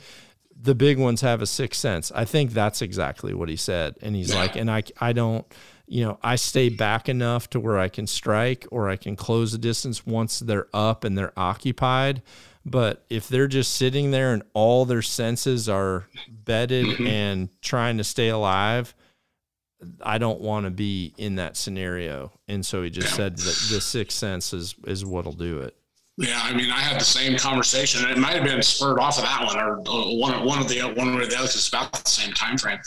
the big ones have a sixth sense i think that's exactly what he said and he's yeah. like and i i don't you know i stay back enough to where i can strike or i can close the distance once they're up and they're occupied but if they're just sitting there and all their senses are bedded mm-hmm. and trying to stay alive I don't want to be in that scenario. And so he just yeah. said that the sixth sense is, is what'll do it. Yeah, I mean, I had the same conversation. It might have been spurred off of that one, or one, one of the one or the other. It's about the same time frame.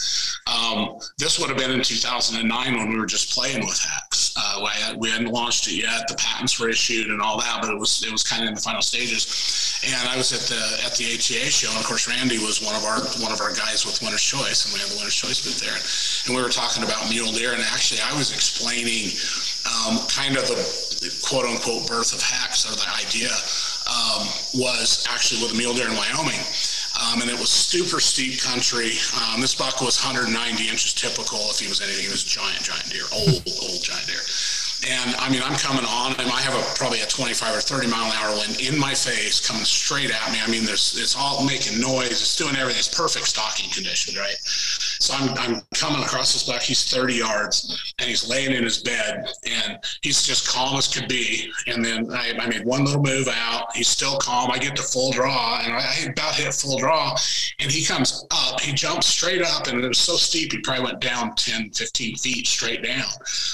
Um, this would have been in 2009 when we were just playing with HECS. Uh, we hadn't launched it yet. The patents were issued and all that, but it was it was kind of in the final stages. And I was at the at the ATA show, and of course, Randy was one of our one of our guys with Winner's Choice, and we had the Winner's Choice booth there, and we were talking about mule deer. And actually, I was explaining um, kind of the quote unquote birth of HECS or the idea um, was actually with a mule deer in Wyoming. Um, and it was super steep country. Um, this buck was 190 inches typical. If he was anything, he was giant, giant deer, old, old giant deer. And I mean, I'm coming on him. I have a probably a 25 or 30 mile an hour wind in my face, coming straight at me. I mean, there's it's all making noise. It's doing everything. It's perfect stalking condition, right? So I'm, I'm coming across this buck. He's 30 yards and he's laying in his bed and he's just calm as could be. And then I, I made one little move out. He's still calm. I get to full draw and I about hit full draw and he comes up. He jumps straight up and it was so steep he probably went down 10, 15 feet straight down.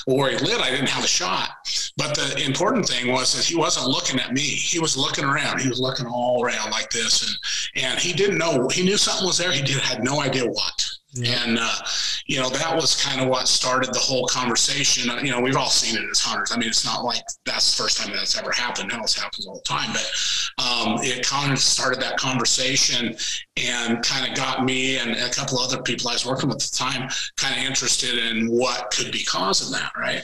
Well, where he lit, I didn't have a shot. But the important thing was that he wasn't looking at me. He was looking around. He was looking all around like this, and and he didn't know. He knew something was there. He did had no idea what. And, uh, you know, that was kind of what started the whole conversation. Uh, you know, we've all seen it as hunters. I mean, it's not like that's the first time that's ever happened. Now it happens all the time. But um, it kind of started that conversation and kind of got me and a couple other people I was working with at the time kind of interested in what could be causing that, right?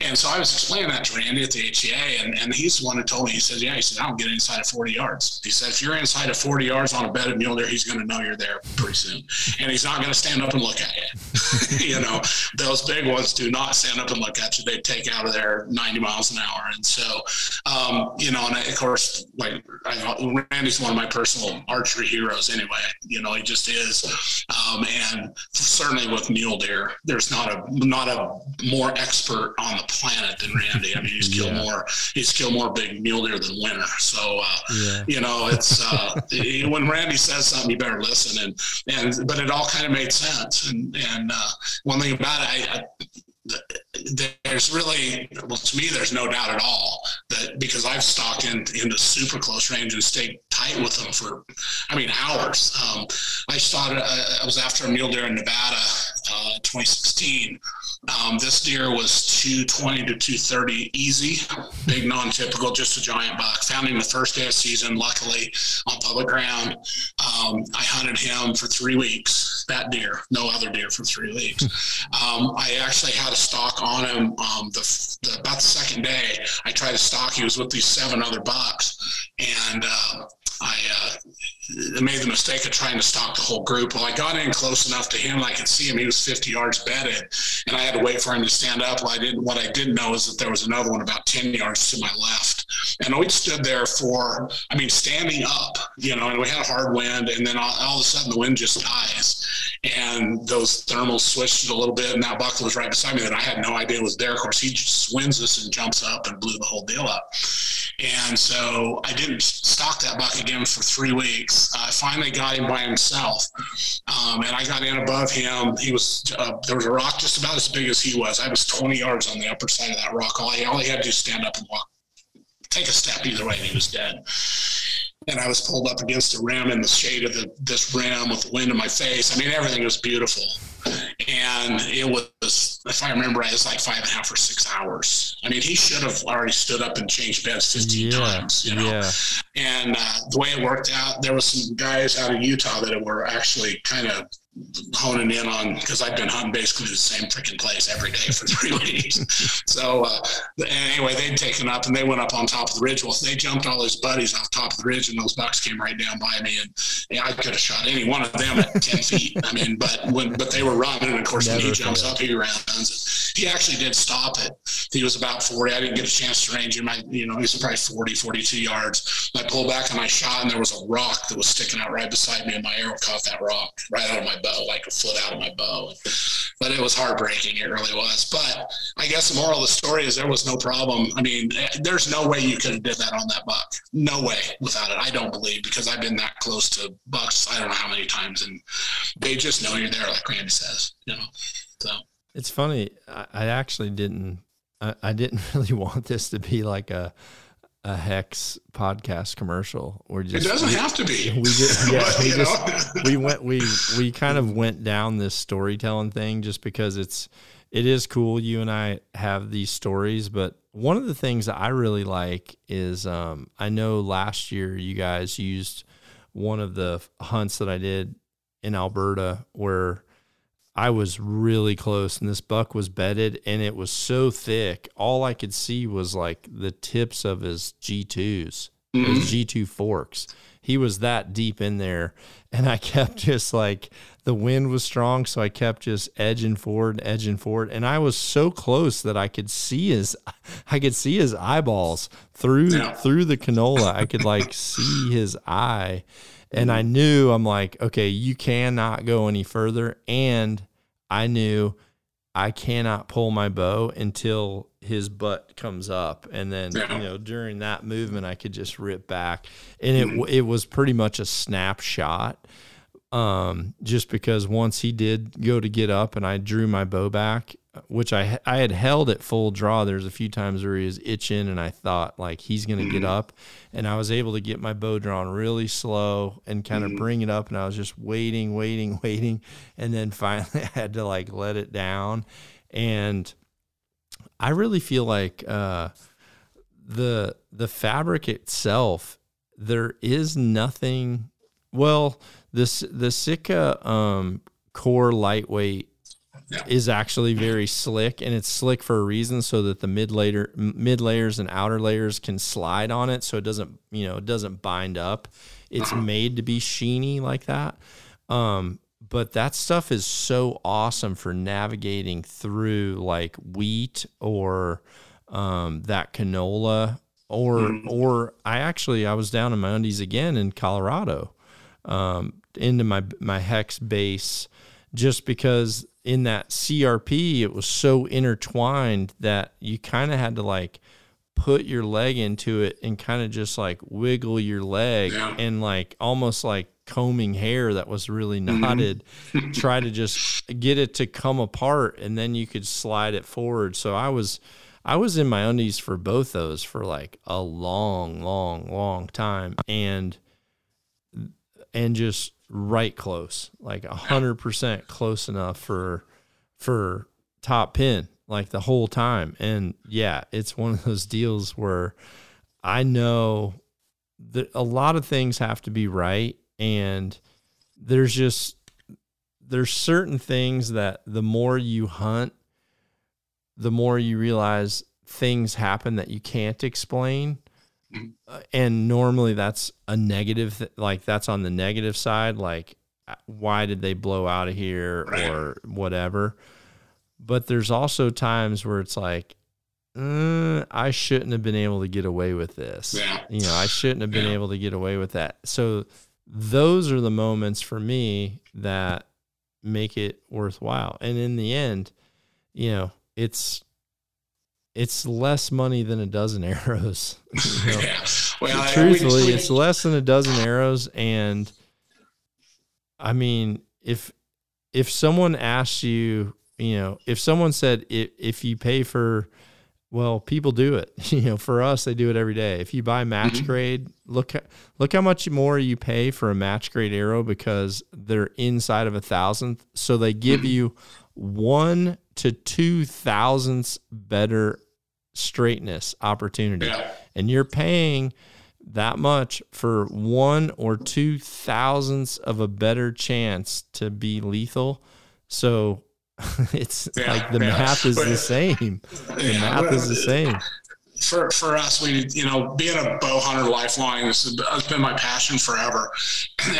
And so I was explaining that to Randy at the HCA, and, and he's the one who told me, he said, Yeah, he said, I don't get inside of 40 yards. He said, If you're inside of 40 yards on a bedded mule deer, he's going to know you're there pretty soon. And he's not going to stand up and look at you. you know, those big ones do not stand up and look at you. They take out of there 90 miles an hour. And so, um, you know, and of course, like I, Randy's one of my personal archery heroes anyway. You know, he just is. Um, and certainly with mule deer, there's not a not a more expert on the planet than Randy. I mean, he's killed yeah. more he's killed more big mule deer than winter. So uh, yeah. you know, it's uh, when Randy says something, you better listen. And and but it all kind of made sense. And and uh, one thing about it, I, I there's really, well, to me, there's no doubt at all that because I've stalked in, into super close range and stayed tight with them for, I mean, hours. Um, I started, uh, I was after a mule deer in Nevada, uh, 2016. Um, this deer was 220 to 230 easy, big non-typical, just a giant buck. Found him the first day of season, luckily on public ground. Um, I hunted him for three weeks that deer, no other deer for three weeks. um, I actually had a stock on him um, the, the, about the second day. I tried to stock. He was with these seven other bucks, and uh, I uh, made the mistake of trying to stalk the whole group. Well, I got in close enough to him, I could see him. He was 50 yards bedded, and I had to wait for him to stand up. Well, I didn't. What I didn't know is that there was another one about 10 yards to my left, and we stood there for, I mean, standing up, you know, and we had a hard wind, and then all, all of a sudden the wind just dies, and those thermals switched a little bit, and that buck was right beside me that I had no idea was there. Of course, he just wins this and jumps up and blew the whole deal up. And so I didn't stock that buck again for three weeks. I finally got him by himself, um, and I got in above him. He was uh, there was a rock just about as big as he was. I was 20 yards on the upper side of that rock. All, I, all he had to do is stand up and walk, take a step either way, and he was dead and I was pulled up against a rim in the shade of the, this rim with the wind in my face. I mean, everything was beautiful. And it was, if I remember right, it was like five and a half or six hours. I mean, he should have already stood up and changed beds 15 yeah, times, you know? Yeah. And uh, the way it worked out, there was some guys out of Utah that were actually kind of honing in on because I've been hunting basically the same freaking place every day for three weeks. so uh, anyway, they'd taken up and they went up on top of the ridge. Well, they jumped all his buddies off top of the ridge, and those bucks came right down by me, and yeah, I could have shot any one of them at ten feet. I mean, but when but they were running, and of course Never when he jumps up, he runs. He actually did stop it. He was about forty. I didn't get a chance to range him. I, you know, he was probably 40, 42 yards. I pulled back and I shot, and there was a rock that was sticking out right beside me, and my arrow caught that rock right out of my bow, like a foot out of my bow. But it was heartbreaking. It really was. But I guess the moral of the story is there was no problem. I mean, there's no way you could have did that on that buck. No way without it. I don't believe because I've been that close to bucks. I don't know how many times, and they just know you're there, like Randy says. You know, so it's funny. I, I actually didn't. I, I didn't really want this to be like a a HECS podcast commercial. Or just it doesn't we, have to be. we just yeah but, we just we went we we kind of went down this storytelling thing just because it's it is cool. You and i have these stories but one of the things that i really like is um i know last year you guys used one of the hunts that i did in alberta where I was really close, and this buck was bedded, and it was so thick. All I could see was like the tips of his G2s, mm-hmm. his G2 forks. He was that deep in there, and I kept just like the wind was strong, so I kept just edging forward, edging forward, and I was so close that I could see his, I could see his eyeballs through yeah. through the canola. I could like see his eye, and I knew I'm like, okay, you cannot go any further, and I knew I cannot pull my bow until his butt comes up, and then yeah. you know during that movement I could just rip back, and it mm-hmm. it was pretty much a snapshot. Um, just because once he did go to get up and I drew my bow back, which I I had held at full draw. There's a few times where he was itching, and I thought like he's gonna mm-hmm. get up, and I was able to get my bow drawn really slow and kind of mm-hmm. bring it up, and I was just waiting, waiting, waiting, and then finally I had to like let it down, and I really feel like uh, the the fabric itself there is nothing. Well, this the Sitka um, core lightweight yeah. is actually very slick and it's slick for a reason so that the mid layer mid layers and outer layers can slide on it so it doesn't you know it doesn't bind up it's uh-huh. made to be sheeny like that um, but that stuff is so awesome for navigating through like wheat or um, that canola or mm. or I actually I was down in my undies again in Colorado um, into my my HECS base just because in that CRP, it was so intertwined that you kind of had to like put your leg into it and kind of just like wiggle your leg yeah. and like almost like combing hair that was really mm-hmm. knotted, mm-hmm. try to just get it to come apart and then you could slide it forward. So I was I was in my undies for both those for like a long, long, long time and and just right close, like a hundred percent close enough for for top pin like the whole time. And yeah, it's one of those deals where I know that a lot of things have to be right and there's just there's certain things that the more you hunt, the more you realize things happen that you can't explain. Uh, and normally that's a negative, th- like that's on the negative side. Like, uh, why did they blow out of here Right. or whatever? But there's also times where it's like, uh, I shouldn't have been able to get away with this. Yeah. You know, I shouldn't have been Yeah. able to get away with that. So those are the moments for me that make it worthwhile. And in the end, you know, it's it's less money than a dozen arrows. you know? yeah. Well, I- Truthfully, we- it's less than a dozen arrows and I mean, if if someone asks you, you know, if someone said if, if you pay for well, people do it. You know, for us, they do it every day. If you buy match Mhm. grade, look look how much more you pay for a match grade arrow because they're inside of a thousandth. So they give Mhm. you one to two thousandths better straightness opportunity, yeah. and you're paying that much for one or two thousandths of a better chance to be lethal. So it's Yeah, like the yeah. math is the same. The math is the same. For for us, we you know being a bow hunter lifelong this has been my passion forever.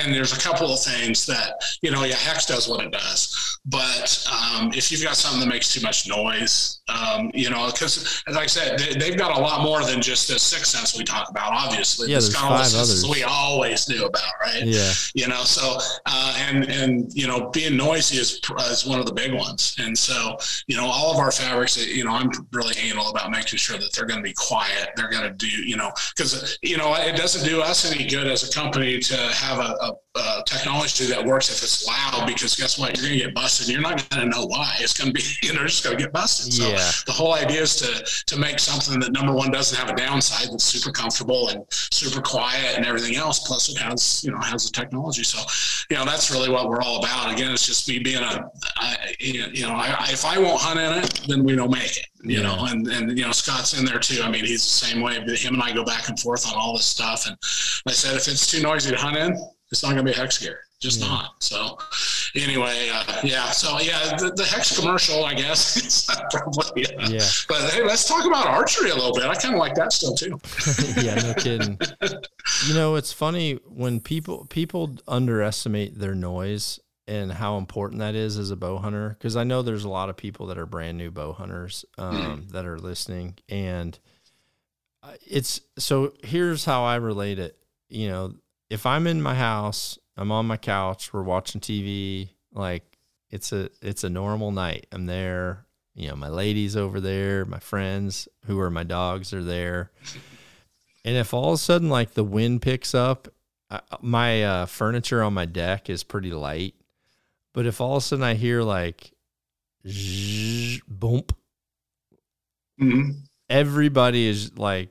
And there's a couple of things that you know, yeah, HECS does what it does, but um, if you've got something that makes too much noise, um, you know, because as I said, they, they've got a lot more than just the sixth sense we talk about. Obviously, Yeah, there's got all the five others. we always knew about, right? Yeah. you know so uh, and and you know being noisy is, is one of the big ones and so you know all of our fabrics you know i'm really anal about making sure that they're going to be quiet. They're going to do you know because you know it doesn't do us any good as a company to have a, a, a technology that works if it's loud because guess what? You're going to get busted. And you're not going to know why. It's going to be you know just going to get busted. So Yeah. the whole idea is to to make something that number one doesn't have a downside that's super comfortable and super quiet and everything else plus it has you know has the technology. So you know that's really what we're all about. Again it's just me being a I, you know I, if i won't hunt in it then we don't make it you know and and you know scott's in there too i mean he's the same way but him and i go back and forth on all this stuff and i said if it's too noisy to hunt in it's not going to be HECS gear just Yeah. not so anyway uh, yeah so yeah the, the HECS commercial i guess probably uh, Yeah. but hey, let's talk about archery a little bit. I kind of like that still too. yeah, no kidding. You know, it's funny when people people underestimate their noise and how important that is as a bow hunter. Because I know there's a lot of people that are brand new bow hunters um, that are listening, and uh, it's so. Here's how I relate it. You know, if I'm in my house, I'm on my couch, we're watching TV, like it's a it's a normal night. I'm there. You know, my ladies over there, my friends who are my dogs are there. And if all of a sudden like the wind picks up, I, my uh, furniture on my deck is pretty light. But if all of a sudden I hear like zzz, boom, Mm-hmm. everybody is like,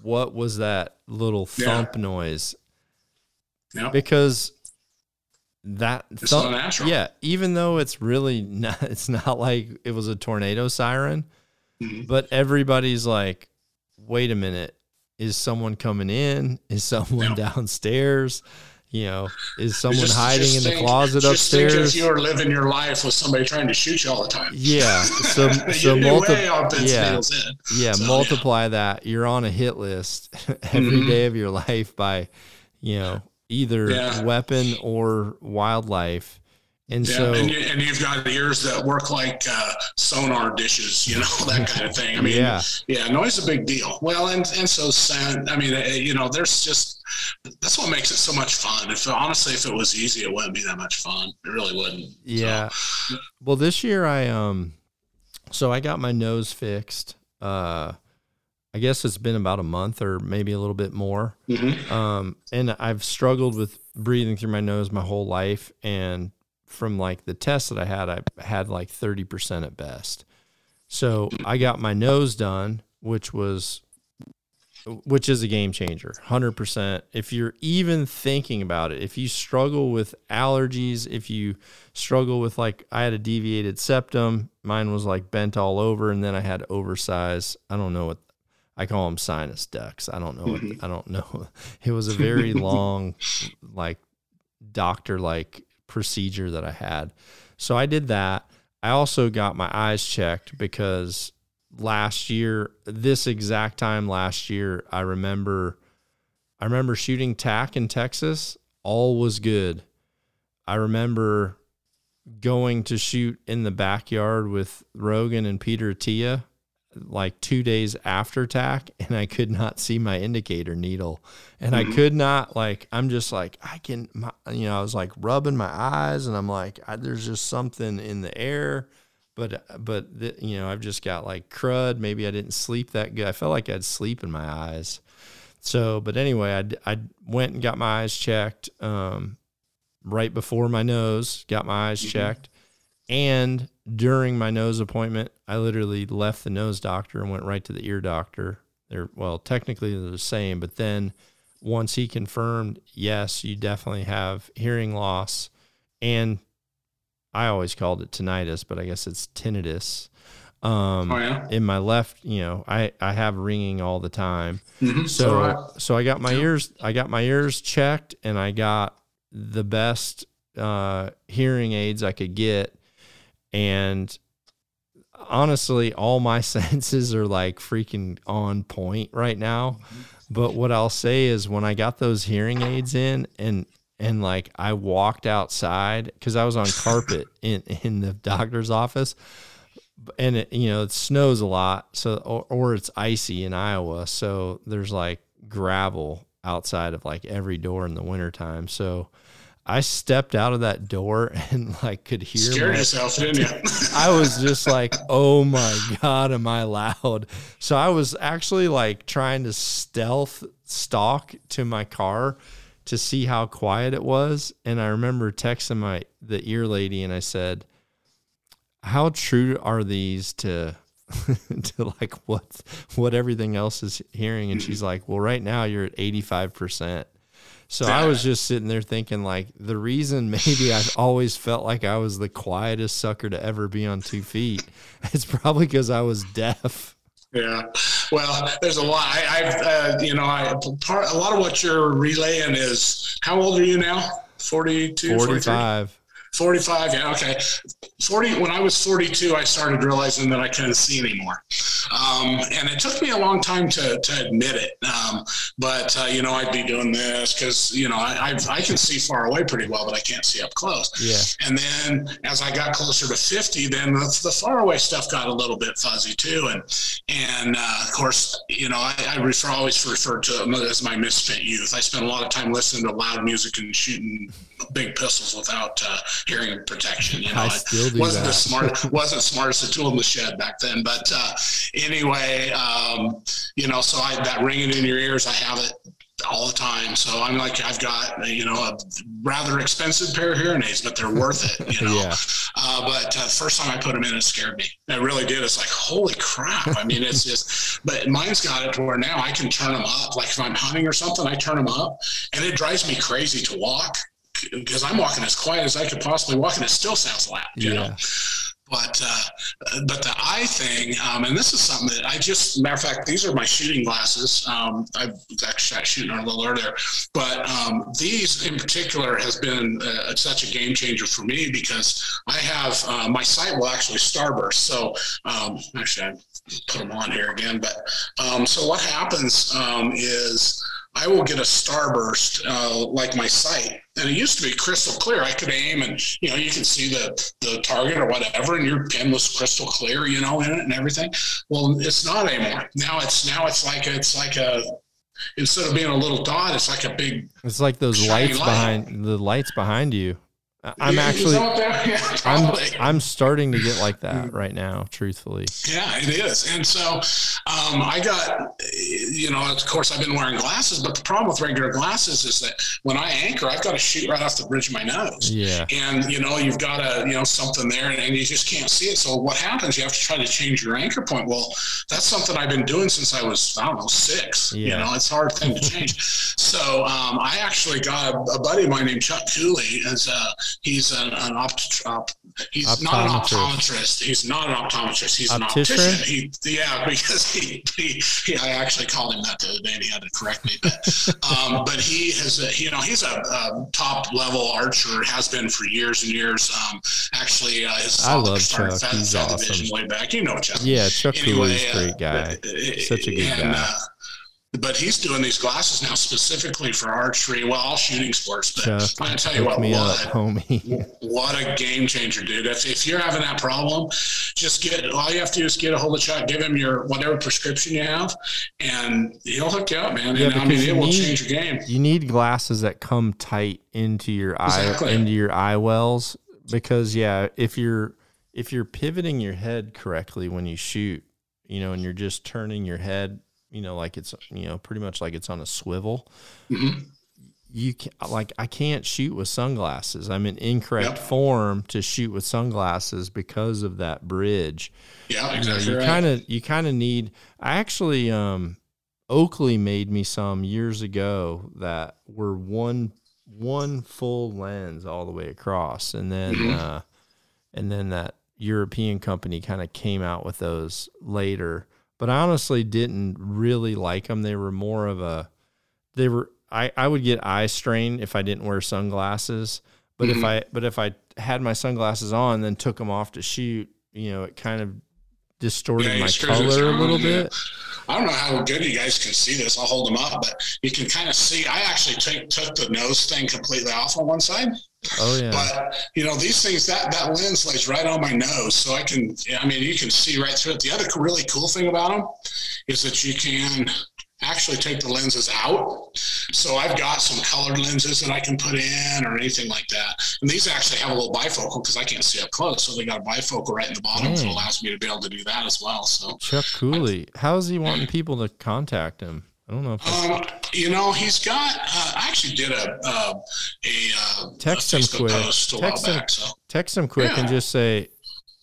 "What was that little Yeah. thump noise?" Yeah. Because that thump, not natural. yeah, even though it's really not, it's not like it was a tornado siren. Mhm. But everybody's like, wait a minute, is someone coming in? Is someone Yeah. downstairs? You know, is someone Just- hiding just in the think- closet just Think upstairs? if you were living your life with somebody trying to shoot you all the time. Yeah. So so You'd multi- way off Ben's yeah. in. yeah, So, yeah. multiply that. You're on a hit list every day Mhm. of your life by, you know, either Yeah. weapon or wildlife. And Yeah, so and, you, and you've got ears that work like uh, sonar dishes, you know, that kind of thing. I mean, yeah, yeah, noise is a big deal. Well, and and so sound. I mean, uh, you know, there's just that's what makes it so much fun. If honestly, if it was easy, it wouldn't be that much fun. It really wouldn't. So, yeah. Well, this year I um, so I got my nose fixed. Uh, I guess it's been about a month or maybe a little bit more. mhm. Um, and I've struggled with breathing through my nose my whole life. And from like the test that I had, I had like 30% at best. So I got my nose done, which was, which is a game changer, 100%. If you're even thinking about it, if you struggle with allergies, if you struggle with like, I had a deviated septum, mine was like bent all over, and then I had oversized, I don't know what I call them sinus ducts. I don't know. What, mm-hmm. I don't know. It was a very long, like doctor like procedure that I had. So I did that. I also got my eyes checked because last year, this exact time last year, I remember I remember shooting tack in Texas. All was good. I remember going to shoot in the backyard with Rogan and Peter Attia like two days after tack and I could not see my indicator needle. And mm-hmm. I could not like I'm just like I can my, you know I was like rubbing my eyes and I'm like I, there's just something in the air. But but the, you know I've just got like crud. Maybe I didn't sleep that good. I felt like I'd sleep in my eyes. So but anyway I, I went and got my eyes checked um, right before my nose got my eyes mm-hmm. checked. And during my nose appointment, I literally left the nose doctor and went right to the ear doctor. They're well, technically they're the same, but then once he confirmed, yes, you definitely have hearing loss, and I always called it tinnitus, but I guess it's tinnitus. Um, oh, yeah? in my left, you know, I, I have ringing all the time. Mm-hmm. So, so I got my ears, I got my ears checked and I got the best, uh, hearing aids I could get and honestly, all my senses are like freaking on point right now. But what I'll say is when I got those hearing aids in and and like I walked outside because I was on carpet in in the doctor's office, and it, you know it snows a lot, so or, or it's icy in Iowa, so there's like gravel outside of like every door in the wintertime. So I stepped out of that door and like could hear. Scared yourself, didn't you? I was just like, "Oh my god, am I loud?" So I was actually like trying to stealth stalk to my car to see how quiet it was, and I remember texting my the ear lady and I said, "How true are these to?" to like what what everything else is hearing and she's like well right now you're at 85% so I was just sitting there thinking, like, the reason maybe I've always felt like I was the quietest sucker to ever be on two feet, it's probably because I was deaf. Yeah. Well, there's a lot. I, have uh, you know, I part a lot of what you're relaying is how old are you now? 42, 45. 43? 45 yeah okay. 40 when i was 42 i started realizing that i couldn't see anymore. Um, and it took me a long time to, to admit it. Um, but uh, you know i'd be doing this because you know I, I, I can see far away pretty well but i can't see up close. Yeah. And then as i got closer to 50 then the, the far away stuff got a little bit fuzzy too. And and uh, of course you know i, I refer, always refer to it as my misfit youth. I spent a lot of time listening to loud music and shooting big pistols without uh, hearing protection. You know, I still do wasn't that. the smart wasn't smartest tool in the shed back then. But uh, anyway, um, you know, so I that ringing in your ears, I have it all the time. So I'm like, I've got, you know, a rather expensive pair of hearing aids, but they're worth it, you know. yeah. uh, but uh, first time I put them in, it scared me. It really did. It's like, holy crap. I mean, it's just, but mine's got it to where now I can turn them up. Like if I'm hunting or something, I turn them up and it drives me crazy to walk because I'm walking as quiet as I could possibly walk, and it still sounds loud, you yeah. know. But uh, but the eye thing, um, and this is something that I just matter of fact, these are my shooting glasses. Um, I was actually shooting a little earlier, but um, these in particular has been uh, such a game changer for me because I have uh, my sight will actually starburst. So um, actually, I put them on here again. But um, so what happens um, is I will get a starburst uh, like my sight, and it used to be crystal clear. I could aim, and you know, you can see the the target or whatever, and your pin was crystal clear, you know, in it and everything. Well, it's not anymore. Now it's now it's like a, it's like a instead of being a little dot, it's like a big. It's like those lights light. behind the lights behind you. I'm actually, yeah, I'm, I'm starting to get like that right now, truthfully. Yeah, it is. And so um, I got, you know, of course, I've been wearing glasses, but the problem with regular glasses is that when I anchor, I've got to shoot right off the bridge of my nose. Yeah. And, you know, you've got a, you know, something there and, and you just can't see it. So what happens? You have to try to change your anchor point. Well, that's something I've been doing since I was, I don't know, six. Yeah. You know, it's a hard thing to change. so um, I actually got a, a buddy of mine named Chuck Cooley as a, he's an, an opt, op, he's not an optometrist. He's not an optometrist. He's Optician? an optician. He, yeah, because he, he, he, I actually called him that the other day and he had to correct me. But, um, but he has, a, you know, he's a, a, top level archer, has been for years and years. Um, actually, uh, his I love Chuck. Fed, he's fed awesome. Way back, you know Chuck. Yeah, Chuck anyway, Cooley's a great guy. Uh, Such a good and, guy. Uh, but he's doing these glasses now specifically for archery, well, all shooting sports. But Chuck, I tell you what, what, up, homie. what a game changer, dude! If, if you're having that problem, just get all you have to do is get a hold of Chuck, give him your whatever prescription you have, and he'll hook you up, man. Yeah, and, I mean, it will change your game. You need glasses that come tight into your exactly. eye into your eye wells because yeah, if you're if you're pivoting your head correctly when you shoot, you know, and you're just turning your head you know, like it's you know pretty much like it's on a swivel. Mm-hmm. You can like I can't shoot with sunglasses. I'm in incorrect yep. form to shoot with sunglasses because of that bridge. Yeah, exactly. You kind of you kind of need. I actually um, Oakley made me some years ago that were one one full lens all the way across, and then mm-hmm. uh, and then that European company kind of came out with those later but I honestly didn't really like them. They were more of a, they were, I, I would get eye strain if I didn't wear sunglasses. But mm-hmm. if I, but if I had my sunglasses on, then took them off to shoot, you know, it kind of distorted yeah, my color a little yeah. bit. I don't know how good you guys can see this. I'll hold them up, but you can kind of see. I actually took took the nose thing completely off on one side. Oh yeah. But you know these things that that lens lays right on my nose, so I can. I mean, you can see right through it. The other really cool thing about them is that you can actually take the lenses out. So I've got some colored lenses that I can put in or anything like that. And these actually have a little bifocal because I can't see up close. So they got a bifocal right in the bottom that allows me to be able to do that as well. So Chuck Cooley, how is he wanting people to contact him? I don't know. Um, you know, he's got. Uh, I actually did a uh, a, uh, text a him quick. text him, back, so. text him quick yeah. and just say,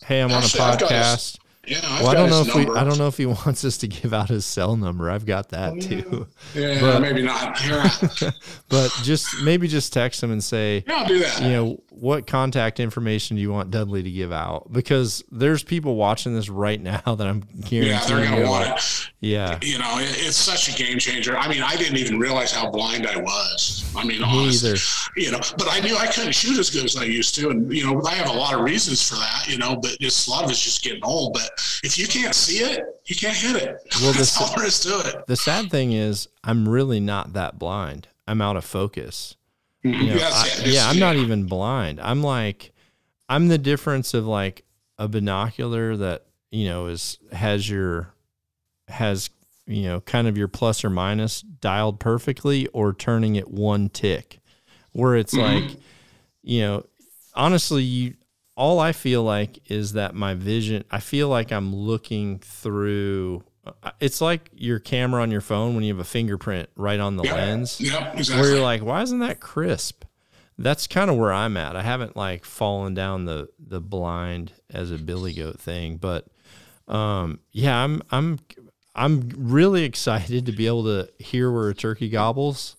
"Hey, I'm actually, on a podcast. Yeah, I've well, I don't know if number. we. I don't know if he wants us to give out his cell number. I've got that oh, too. Yeah, but, maybe not. but just maybe just text him and say, "Yeah, I'll do that." You know, what contact information do you want Dudley to give out? Because there's people watching this right now that I'm guaranteeing. Yeah, they're gonna want it. Yeah, you know, it, it's such a game changer. I mean, I didn't even realize how blind I was. I mean, honestly, either. you know, but I knew I couldn't shoot as good as I used to, and you know, I have a lot of reasons for that. You know, but it's a lot of it's just getting old. But if you can't see it, you can't hit it. Well, That's the, all there is to it. The sad thing is, I'm really not that blind. I'm out of focus. Mm-hmm. You know, yes, I, yeah, I'm not even blind. I'm like, I'm the difference of like a binocular that you know is has your has you know kind of your plus or minus dialed perfectly, or turning it one tick, where it's mm-hmm. like, you know, honestly, you all I feel like is that my vision. I feel like I'm looking through it's like your camera on your phone when you have a fingerprint right on the lens. Yeah, exactly. Where you're like, why isn't that crisp? That's kind of where I'm at. I haven't like fallen down the the blind as a billy goat thing, but um, yeah, I'm I'm I'm really excited to be able to hear where a turkey gobbles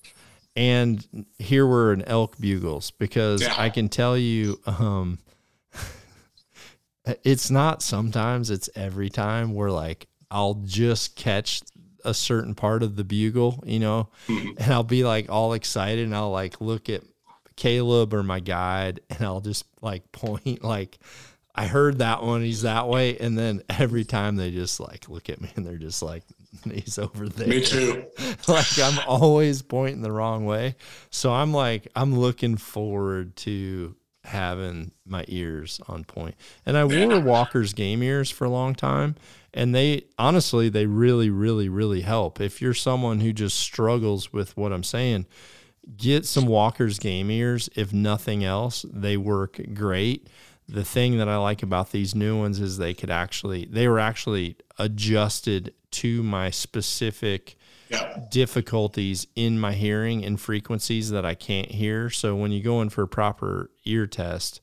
and hear where an elk bugles because yeah. I can tell you um, it's not sometimes it's every time we're like I'll just catch a certain part of the bugle, you know, mm-hmm. and I'll be like all excited and I'll like look at Caleb or my guide and I'll just like point like I heard that one, he's that way. And then every time they just like look at me and they're just like, he's over there. Me too. like I'm always pointing the wrong way. So I'm like, I'm looking forward to having my ears on point. And I wore Walker's game ears for a long time and they honestly they really really really help. If you're someone who just struggles with what i'm saying get some walker's game ears. If nothing else they work great. The thing that i like about these new ones is they could actually they were actually adjusted to my specific yeah. difficulties in my hearing and frequencies that i can't hear so when you go in for a proper ear test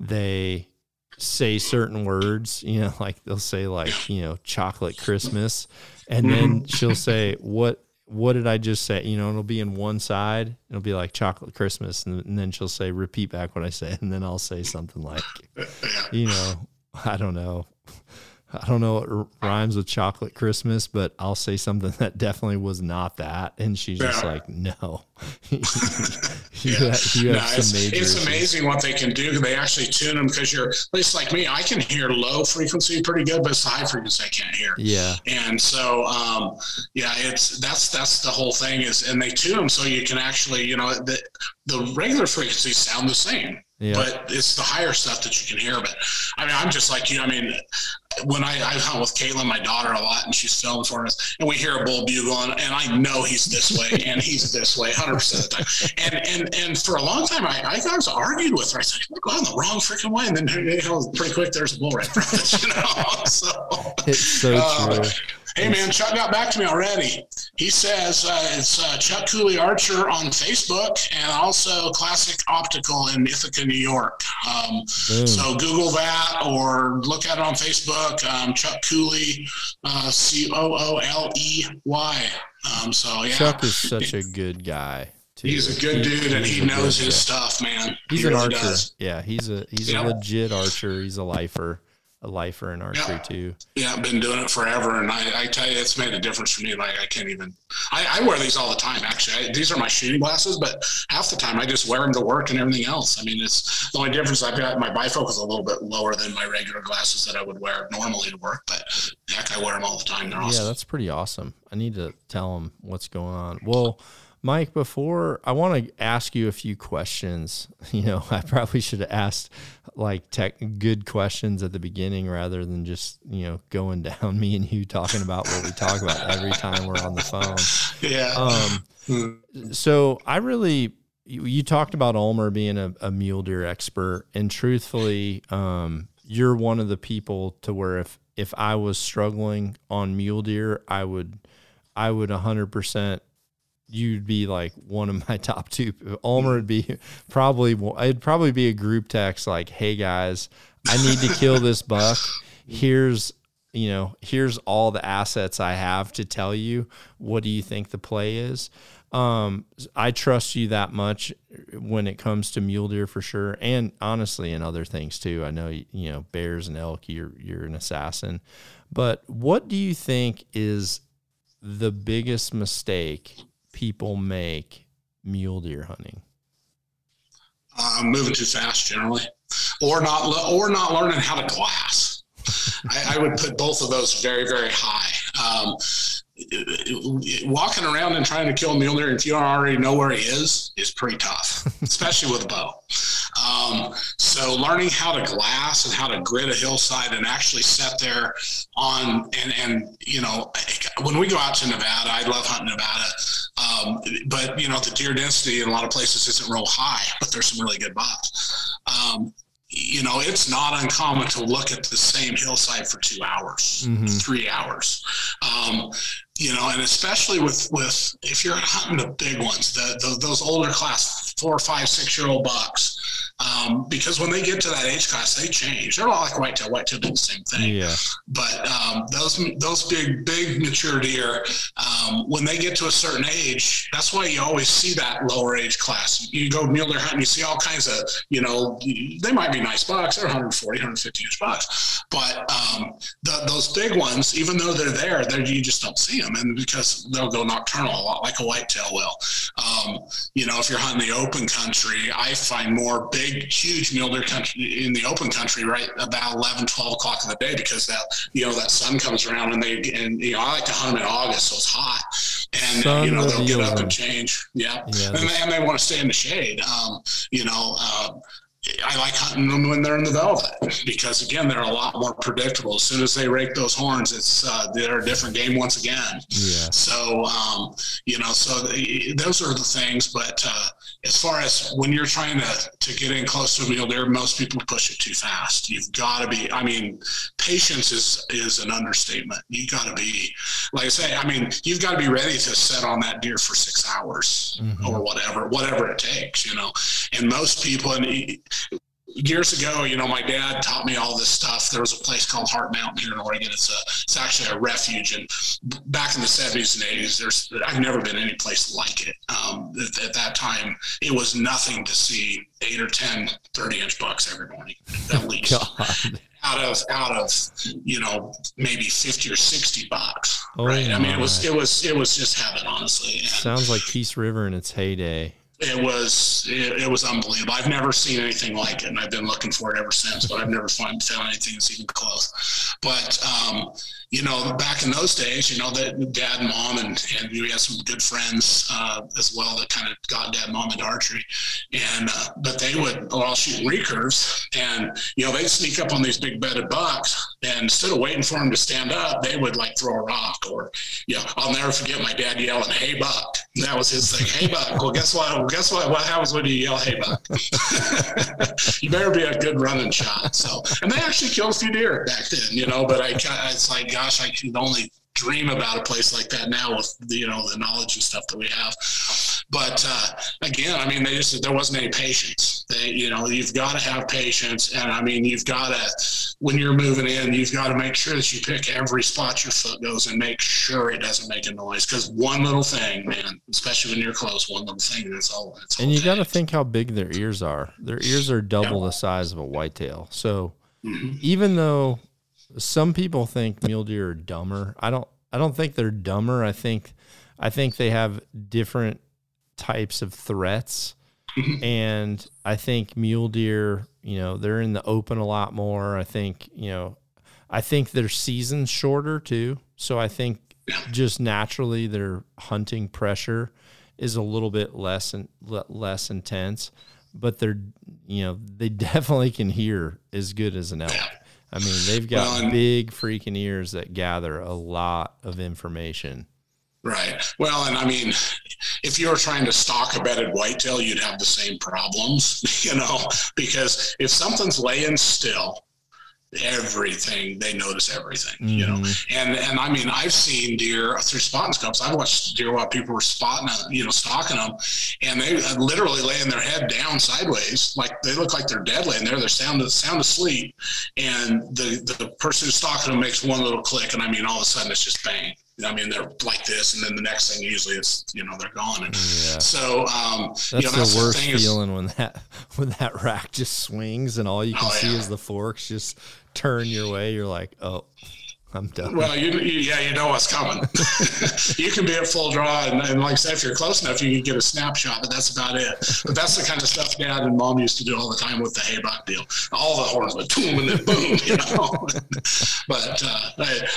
they say certain words, you know, like they'll say like, you know, chocolate Christmas. And then mm-hmm. she'll say, what, what did I just say? You know, it'll be in one side. It'll be like chocolate Christmas, and, and then she'll say, "Repeat back what I said," and then I'll say something like, you know, I don't know. I don't know what rhymes with chocolate Christmas, but I'll say something that definitely was not that. And she's just like, no. you yeah. have, you no, it's, it's amazing what they can do. They actually tune them because you're, at least like me, I can hear low frequency pretty good, but it's high frequency I can't hear. Yeah. And so, um, yeah, it's, that's, that's the whole thing is, and they tune them so you can actually, you know, the, the regular frequencies sound the same. Yeah. But it's the higher stuff that you can hear. But I mean, I'm just like you. I mean, when I, I hunt with Caitlin, my daughter, a lot, and she's filming for us, and we hear a bull bugling, and I know he's this way, and he's this way, hundred percent of the time. And and and for a long time, I, I guys argued with her. I said, "We're going the wrong freaking way," and then you know, pretty quick, there's a bull right from us, you know. So it's so uh, true. Hey man, Chuck got back to me already. He says uh, it's uh, Chuck Cooley Archer on Facebook and also Classic Optical in Ithaca, New York. Um, so Google that or look at it on Facebook. Um, Chuck Cooley, uh, C O O L E Y. Um, so yeah, Chuck is such a good guy. Too. He's a good dude, and he knows his stuff, man. He's he an really archer. Does. Yeah, he's a he's yep. a legit archer. He's a lifer a lifer in archery yeah. too. Yeah, I've been doing it forever, and I, I, tell you, it's made a difference for me. Like I can't even. I, I wear these all the time. Actually, I, these are my shooting glasses, but half the time I just wear them to work and everything else. I mean, it's the only difference. I've got my bifocal is a little bit lower than my regular glasses that I would wear normally to work, but heck, I wear them all the time. They're awesome. Yeah, that's pretty awesome. I need to tell them what's going on. Well. Mike, before I want to ask you a few questions, you know, I probably should have asked like tech good questions at the beginning rather than just, you know, going down me and you talking about what we talk about every time we're on the phone. Yeah. Um, so I really, you, you, talked about Ulmer being a, a mule deer expert and truthfully, um, you're one of the people to where if, if I was struggling on mule deer, I would, I would hundred percent you'd be like one of my top two. Ulmer would be probably it'd probably be a group text like, "Hey guys, I need to kill this buck. Here's you know here's all the assets I have to tell you. What do you think the play is?" Um, I trust you that much when it comes to mule deer for sure, and honestly, in other things too. I know you know bears and elk. You're you're an assassin, but what do you think is the biggest mistake people make mule deer hunting? Uh, moving too fast, generally, or not, or not learning how to glass. I, I, would put both of those very, very high. Um, walking around and trying to kill a mule deer if you don't already know where he is is pretty tough, especially with a bow. Um, so learning how to glass and how to grid a hillside and actually set there on and and you know when we go out to Nevada, I love hunting Nevada. Um, but you know the deer density in a lot of places isn't real high, but there's some really good bucks. Um, you know, it's not uncommon to look at the same hillside for two hours, mm-hmm. three hours. Um, you know, and especially with with if you're hunting the big ones, the, the those older class four, five, six year old bucks, um, because when they get to that age class, they change. They're not like white tail. White tail do the same thing. Yeah. But um, those those big big mature deer, um, when they get to a certain age, that's why you always see that lower age class. You go mule deer hunting, you see all kinds of you know they might be nice bucks. They're 140, 150 inch bucks, but um, the, those big ones, even though they're there, they you just don't see them, and because they'll go nocturnal a lot like a whitetail will. Um, you know, if you're hunting the open country, I find more big huge mule deer country in the open country, right about 11, 12 o'clock in the day because that, you know, that sun comes around and they, and, you know, I like to hunt them in August, so it's hot. And, sun you know, they'll get up and change. Yeah. yeah and, they, and they want to stay in the shade. Um, you know, uh, I like hunting them when they're in the velvet because again they're a lot more predictable. As soon as they rake those horns, it's uh, they're a different game once again. Yeah. So um, you know, so the, those are the things. But uh, as far as when you're trying to, to get in close to a mule deer, most people push it too fast. You've got to be, I mean, patience is, is an understatement. You got to be, like I say, I mean, you've got to be ready to set on that deer for six hours mm-hmm. or whatever, whatever it takes, you know, and most people, and years ago, you know, my dad taught me all this stuff. There was a place called Hart Mountain here in Oregon. It's a, it's actually a refuge. And back in the seventies and eighties, there's, I've never been any place like it. Um, at, at, that time, it was nothing to see eight or 10 30 inch bucks every morning, at least. out of out of you know maybe 50 or 60 bucks oh right i mean it was it was it was just heaven honestly and sounds like peace river in its heyday it was it, it, was unbelievable. I've never seen anything like it, and I've been looking for it ever since. But I've never found, found anything that's even close. But um, you know, back in those days, you know, that dad and mom, and, and we had some good friends uh, as well that kind of got dad mom into archery. And, uh, but they would, all shooting recurves, and, you know, they'd sneak up on these big bedded bucks, and instead of waiting for them to stand up, they would like throw a rock. Or, you know, I'll never forget my dad yelling, Hey, buck. That was his thing. Hey, buck. Well, guess what? Well, guess what? What happens when you yell, Hey, buck? you better be a good running shot. So, and they actually killed a few deer back then, you know, but I, it's like, gosh, I can only dream about a place like that now with the, you know the knowledge and stuff that we have. But uh, again, I mean, they just there wasn't any patience. They, you know, you've got to have patience, and I mean, you've got to when you're moving in, you've got to make sure that you pick every spot your foot goes and make sure it doesn't make a noise. Because one little thing, man, especially when you're close, one little thing, that's all. That's and you got to think how big their ears are. Their ears are double the size of a whitetail. So mm-hmm. even though some people think mule deer are dumber. I don't. I don't think they're dumber. I think, I think they have different types of threats, and I think mule deer. You know, they're in the open a lot more. I think you know, I think their season's shorter too. So I think just naturally their hunting pressure is a little bit less and less intense but they're you know they definitely can hear as good as an elk I mean, they've got well, big freaking ears that gather a lot of information. Right. Well, and I mean, if you were trying to stalk a bedded whitetail, you'd have the same problems, you know, because if something's laying still, everything they notice everything mm-hmm. you know mm-hmm. and and i mean i've seen deer through spotting scopes i've watched deer while people were spotting you know stalking them and they literally laying their head down sideways like they look like they're dead laying there they're sound sound asleep and the the person who's stalking them makes one little click and i mean all of a sudden it's just bang I mean, they're like this, and then the next thing usually it's you know they're gone. And yeah. so um, that's, you know, that's the worst the feeling is, when that when that rack just swings and all you can oh, see yeah. is the forks just turn your way. You're like, oh, I'm done. Well, you, you, yeah, you know what's coming. you can be at full draw, and, and, like I said, if you're close enough, you can get a snapshot, but that's about it. But that's the kind of stuff Dad and Mom used to do all the time with the hay buck deal. All the horns went boom and then boom, you know. but uh,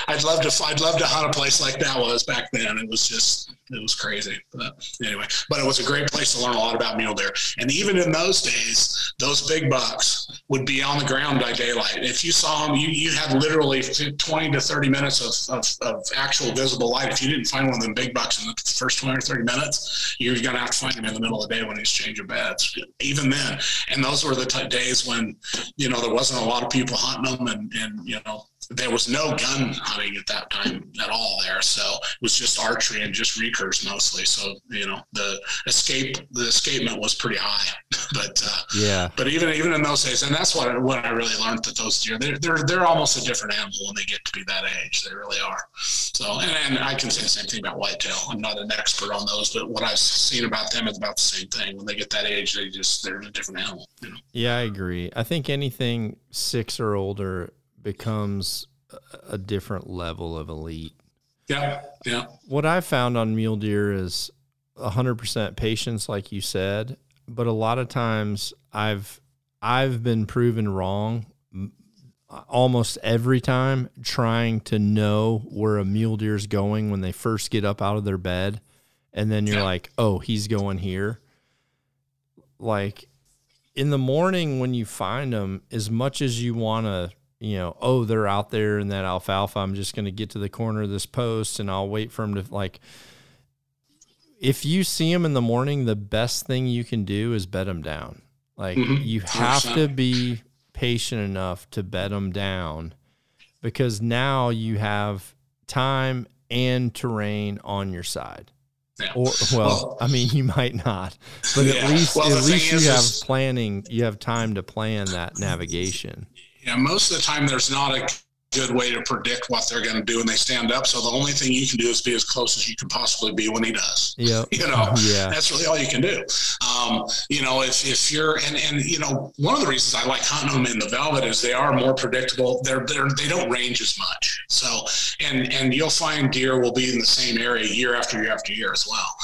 I, would love to, I'd love to hunt a place like that was back then. It was just, it was crazy. But anyway, but it was a great place to learn a lot about mule deer. And even in those days, those big bucks would be on the ground by daylight. If you saw them, you, you had literally 20 to 30 minutes of, of, of, actual visible light. If you didn't find one of them big bucks in the first 20 or 30 minutes, you're going to have to find them in the middle of the day when he's changing beds. Even then, and those were the t- days when, you know, there wasn't a lot of people hunting them and, and you know, there was no gun hunting at that time at all there. So it was just archery and just recurves mostly. So, you know, the escape, the escapement was pretty high, but, uh, yeah, but even, even in those days, and that's what, what I really learned that those deer, they're, they're, they're almost a different animal when they get to be that age. They really are. So, and, and I can say the same thing about whitetail. I'm not an expert on those, but what I've seen about them is about the same thing. When they get that age, they just, they're a different animal. You know? Yeah, I agree. I think anything six or older becomes a different level of elite. Yeah, yeah. What I found on mule deer is 100% patience, like you said, but a lot of times I've I've been proven wrong almost every time trying to know where a mule deer is going when they first get up out of their bed and then you're yeah. like oh he's going here like in the morning when you find them as much as you want to you know, oh, they're out there in that alfalfa. I'm just going to get to the corner of this post and I'll wait for them to like. If you see them in the morning, the best thing you can do is bed them down. Like mm-hmm. you have to be patient enough to bed them down because now you have time and terrain on your side. Yeah. Or well, I mean, you might not, but yeah. at least well, at least you is, have planning. You have time to plan that navigation. Yeah, most of the time there's not a good way to predict what they're going to do when they stand up. So the only thing you can do is be as close as you can possibly be when he does. Yeah, you know, yeah, that's really all you can do. Um, you know, if if you're and and you know, one of the reasons I like hunting them in the velvet is they are more predictable. They're they're they don't range as much. So and and you'll find deer will be in the same area year after year after year as well.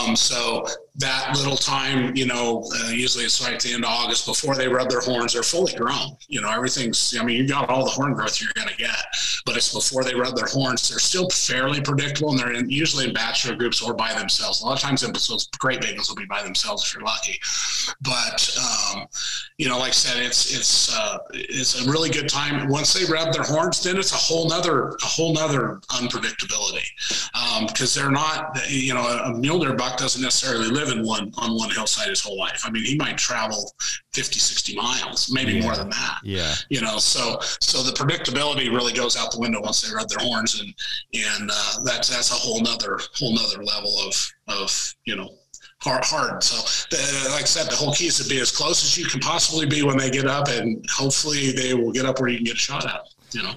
Um, so that little time, you know, uh, usually it's right at the end of August before they rub their horns. They're fully grown. You know, everything's. I mean, you've got all the horn growth you're going to get, but it's before they rub their horns. They're still fairly predictable, and they're in, usually in bachelor groups or by themselves. A lot of times, those great bagels will be by themselves if you're lucky. But um, you know, like I said, it's it's uh, it's a really good time. Once they rub their horns, then it's a whole nother a whole nother unpredictability because um, they're not. You know, a mule deer buck doesn't necessarily live in one on one hillside his whole life. I mean, he might travel 50, 60 miles, maybe yeah. more than that. Yeah. You know, so so the predictability really goes out the window once they rub their horns, and and uh, that's that's a whole nother whole nother level of of you know hard. hard. So, the, like I said, the whole key is to be as close as you can possibly be when they get up, and hopefully they will get up where you can get a shot at. You know.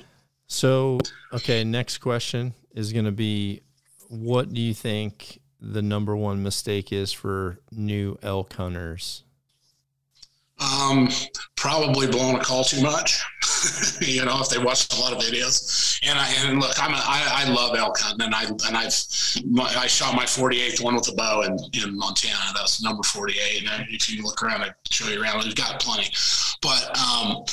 So, okay, next question is going to be, what do you think the number one mistake is for new elk hunters? Um, probably blowing a call too much. you know, if they watch a lot of videos. And I and look, I'm a, I, I love elk hunting, and I and I've my, I shot my 48th one with a bow in in Montana. That's number 48. And if you look around, I show you around. We've got plenty, but um,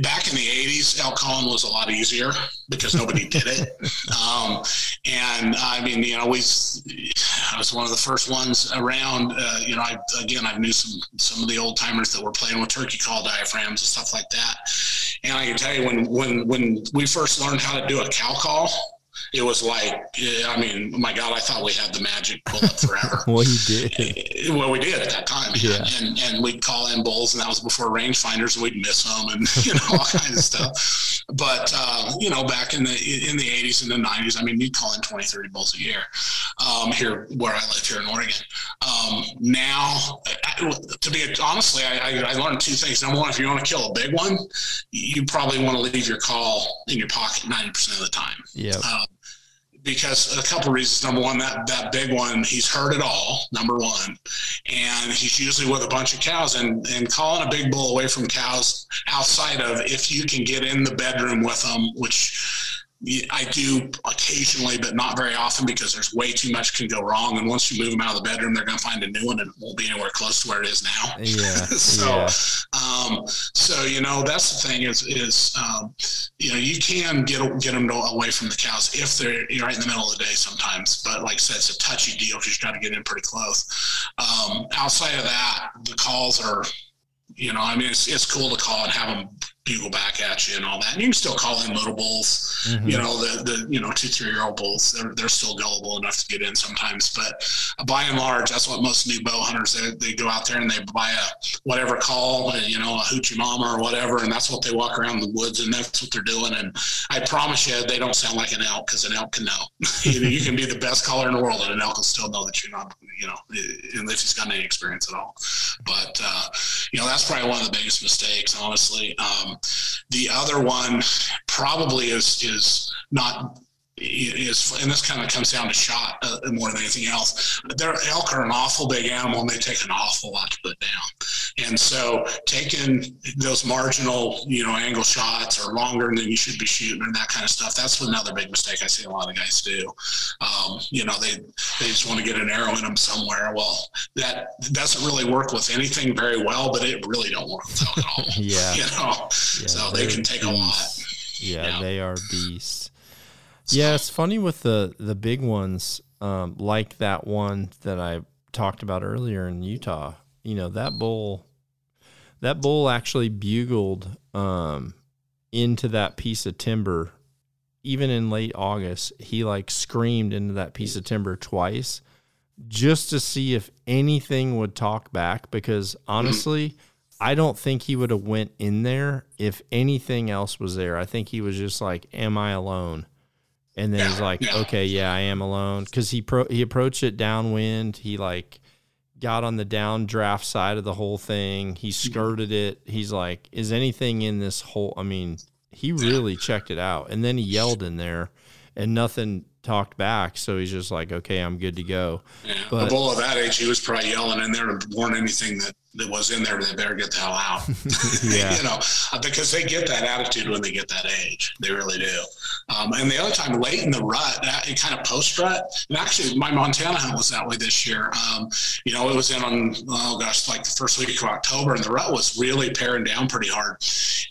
back in the 80s elk calling was a lot easier because nobody did it. Um, and i mean you know we i was one of the first ones around uh, you know I, again i knew some some of the old timers that were playing with turkey call diaphragms and stuff like that. And i can tell you when when when we first learned how to do a cow call it was like, I mean, my God, I thought we had the magic bullet forever. well, you did. Well, we did at that time. Yeah. And, and we'd call in bulls, and that was before rangefinders, and we'd miss them and, you know, all kinds of stuff. But, uh, you know, back in the in the 80s and the 90s, I mean, you'd call in 20, 30 bulls a year um, here where I live here in Oregon. Um, now, to be honestly, I, I, learned two things. Number one, if you want to kill a big one, you probably want to leave your call in your pocket 90% of the time. Yeah. Um, because a couple of reasons. Number one, that that big one, he's heard it all. Number one, and he's usually with a bunch of cows. And and calling a big bull away from cows outside of if you can get in the bedroom with them, which I do occasionally, but not very often because there's way too much can go wrong. And once you move them out of the bedroom, they're going to find a new one and it won't be anywhere close to where it is now. Yeah. so, yeah. Um, so you know that's the thing is is um, you know you can get get them to, away from the cows if they're you're right in the middle of the day sometimes. But like I said, it's a touchy deal because you got to get in pretty close. Um, outside of that, the calls are you know, I mean, it's, it's cool to call and have them bugle back at you and all that. And you can still call in little bulls, mm-hmm. you know, the, the, you know, two, three year old bulls, they're, they're still gullible enough to get in sometimes. But by and large, that's what most new bow hunters, they, they go out there and they buy a whatever call, you know, a hoochie mama or whatever. And that's what they walk around the woods and that's what they're doing. And I promise you, they don't sound like an elk because an elk can know. you, know, you can be the best caller in the world and an elk will still know that you're not, you know, unless he's got any experience at all. But, uh, you know, that's probably one of the biggest mistakes, honestly. Um, the other one probably is is not is and this kind of comes down to shot uh, more than anything else. Their elk are an awful big animal, and they take an awful lot to put down. And so, taking those marginal, you know, angle shots or longer than you should be shooting, and that kind of stuff. That's another big mistake I see a lot of guys do. Um, you know, they they just want to get an arrow in them somewhere. Well, that doesn't really work with anything very well, but it really don't work with elk at all. yeah, you know, yeah, so they can take a lot. Yeah, yeah, they are beasts. Yeah, it's funny with the the big ones, um, like that one that I talked about earlier in Utah. You know that bull, that bull actually bugled um, into that piece of timber. Even in late August, he like screamed into that piece of timber twice, just to see if anything would talk back. Because honestly, I don't think he would have went in there if anything else was there. I think he was just like, "Am I alone?" And then he's like, okay, yeah, I am alone because he pro he approached it downwind. He like got on the downdraft side of the whole thing. He Mm-hmm. skirted it. He's like, is anything in this hole? I mean, he really checked it out, and then he yelled in there, and nothing talked back. So he's just like, okay, I'm good to go. Yeah. But- a bull of that age, he was probably yelling in there to warn anything that, that was in there, they better get the hell out. Yeah. you know, uh, because they get that attitude when they get that age. They really do. Um, and the other time, late in the rut, that, it kind of post rut, and actually, my Montana hunt was that way this year. Um, you know, it was in on, oh gosh, like the first week of October, and the rut was really paring down pretty hard.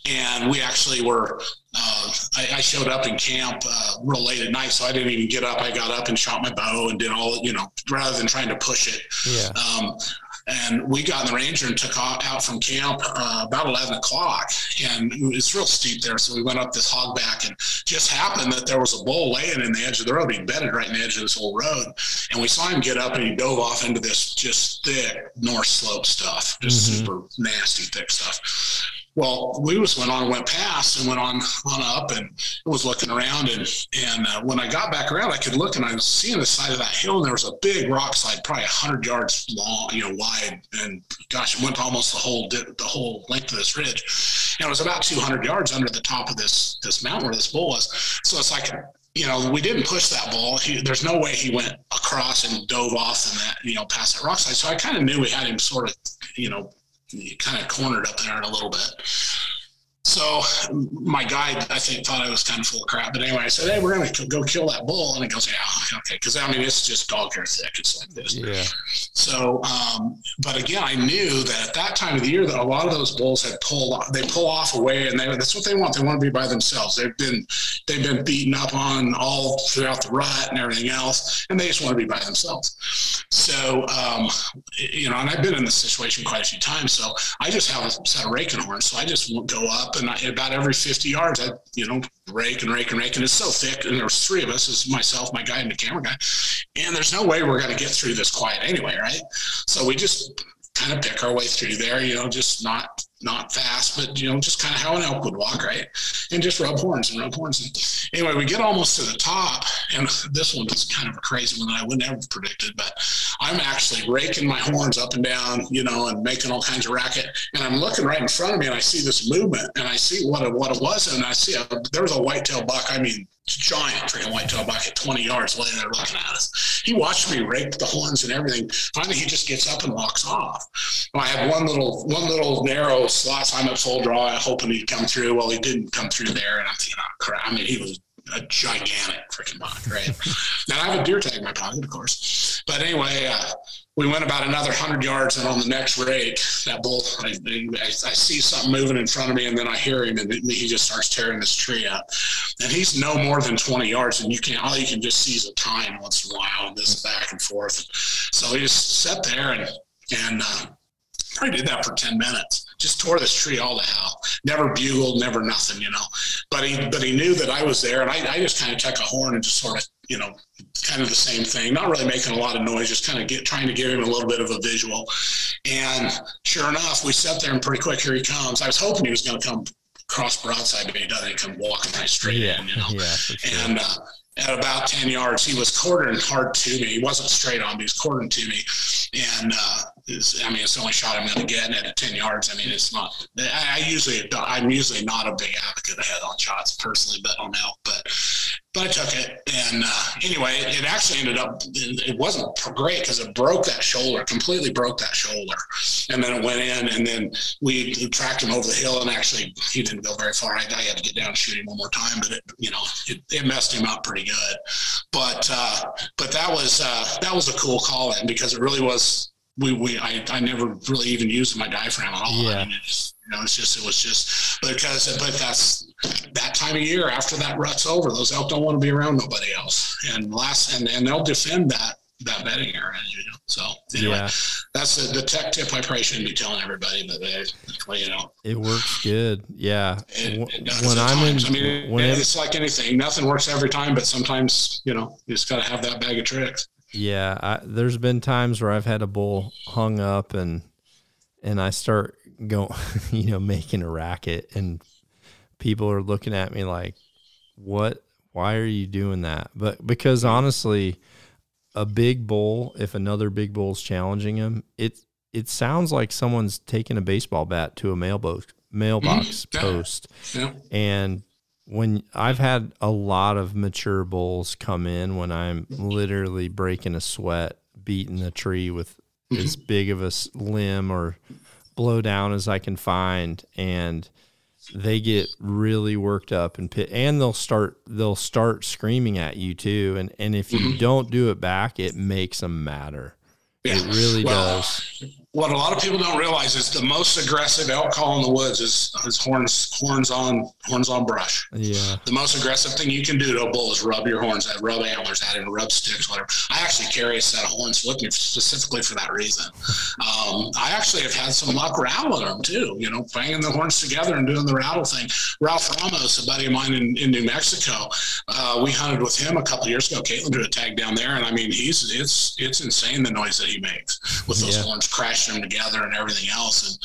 And we actually were uh, I, I showed up in camp uh, real late at night, so I didn't even get up. I got up and shot my bow and did all, you know, rather than trying to push it. Yeah. Um, and we got in the ranger and took out from camp uh, about 11 o'clock. And it's real steep there. So we went up this hogback and just happened that there was a bull laying in the edge of the road. He bedded right in the edge of this whole road. And we saw him get up and he dove off into this just thick north slope stuff, just Mhm. super nasty, thick stuff. Well, we just went on, went past, and went on on up, and was looking around, and and uh, when I got back around, I could look, and I was seeing the side of that hill, and there was a big rock slide, probably hundred yards long, you know, wide, and gosh, it went almost the whole the whole length of this ridge, and it was about two hundred yards under the top of this this mountain where this bull was. So it's like you know, we didn't push that ball. He, there's no way he went across and dove off in that, you know, past that rock slide. So I kind of knew we had him sort of, you know, kind of cornered up there in a little bit. So my guide, I think, thought I was kind of full of crap. But anyway, I said, "Hey, we're going to go kill that bull," and he goes, "Yeah, okay." Because I mean, it's just dog hair thick. It's like this. Yeah. So, um, but again, I knew that at that time of the year that a lot of those bulls had pulled off, they pull off away and they, that's what they want. They want to be by themselves. They've been, they've been beaten up on all throughout the rut and everything else. And they just want to be by themselves. So, um, you know, and I've been in this situation quite a few times. So I just have a set of raking horns. So I just won't go up and I, about every 50 yards, I, you know, rake and rake and rake. And it's so thick. And there's three of us, is myself, my guy and the camera guy. And there's no way we're going to get through this quiet anyway, right? So we just kind of pick our way through there, you know, just not not fast, but you know, just kind of how an elk would walk, right? And just rub horns and rub horns. And anyway, we get almost to the top, and this one is kind of a crazy one I would never have predicted, but I'm actually raking my horns up and down, you know, and making all kinds of racket. And I'm looking right in front of me, and I see this movement, and I see what it, what it was, and I see a, there was a whitetail buck. I mean, giant freaking whitetail buck at 20 yards laying there looking at us. He watched me rake the horns and everything. Finally, he just gets up and walks off. I had one little one little narrow slot. So I'm at full draw, hoping he'd come through. Well, he didn't come through there, and I'm thinking, oh crap! I mean, he was a gigantic freaking buck, right? now I have a deer tag in my pocket, of course. But anyway, uh, we went about another hundred yards, and on the next rake, that bull, I, I, I see something moving in front of me, and then I hear him, and he just starts tearing this tree up. And he's no more than twenty yards, and you can all you can just see is a tine once in a while, and this back and forth. So he just sat there and and uh, probably did that for ten minutes. Just tore this tree all to hell. Never bugled, never nothing, you know. But he but he knew that I was there, and I, I just kind of took a horn and just sort of you know kind of the same thing, not really making a lot of noise, just kind of get trying to give him a little bit of a visual. And sure enough, we sat there and pretty quick, here he comes. I was hoping he was going to come cross broadside to me, he doesn't come walking right straight Yeah. in, you know. Yeah. Sure. And uh, at about 10 yards, he was quartering hard to me. He wasn't straight on, but he was quartering to me. And uh, I mean, it's the only shot I'm going to get. And at 10 yards, I mean, it's not, I, I usually, I'm usually not a big advocate of head on shots personally, but on elk. But, but I took it. And uh, anyway, it, actually ended up, it, it wasn't great because it broke that shoulder, completely broke that shoulder. And then it went in, and then we tracked him over the hill. And actually, he didn't go very far. I, I had to get down and shoot him one more time, but it, you know, it, it messed him up pretty good. But, uh, but that was, uh, that was a cool call in because it really was we, we I, I never really even used my diaphragm at all. Yeah. I mean, it's, you know, it's just it was just because but that's that time of year after that rut's over, those elk don't want to be around nobody else. And last and, and they'll defend that that bedding area, you know. So anyway, Yeah. that's the, the tech tip I probably shouldn't be telling everybody, but they, well, you know, It works good. Yeah. it, it when I'm in. I mean, when it- it's like anything. Nothing works every time, but sometimes you know you just got to have that bag of tricks. Yeah, I, there's been times where I've had a bull hung up and and I start going, you know, making a racket, and people are looking at me like, "What? why are you doing that? But because honestly, a big bull, if another big bull's challenging him, it it sounds like someone's taking a baseball bat to a mailbox mailbox mm-hmm. post. Yeah. And when I've had a lot of mature bulls come in when I'm literally breaking a sweat, beating a tree with as big of a limb or blow down as I can find, and they get really worked up and pit, and they'll start they'll start screaming at you too, and and if you mm-hmm. don't do it back, it makes them madder. Yeah. It really well, does what a lot of people don't realize is the most aggressive elk call in the woods is, is horns horns on horns on brush. Yeah. The most aggressive thing you can do to a bull is rub your horns, rub antlers at him, rub sticks, whatever. I actually carry a set of horns with me specifically for that reason. Um, I actually have had some luck rattling them too. You know, banging the horns together and doing the rattle thing. Ralph Ramos, a buddy of mine in, in New Mexico, uh, we hunted with him a couple years ago. Caitlin did a tag down there, and I mean, he's it's it's insane the noise that he makes with those yeah. horns crashing them together and everything else.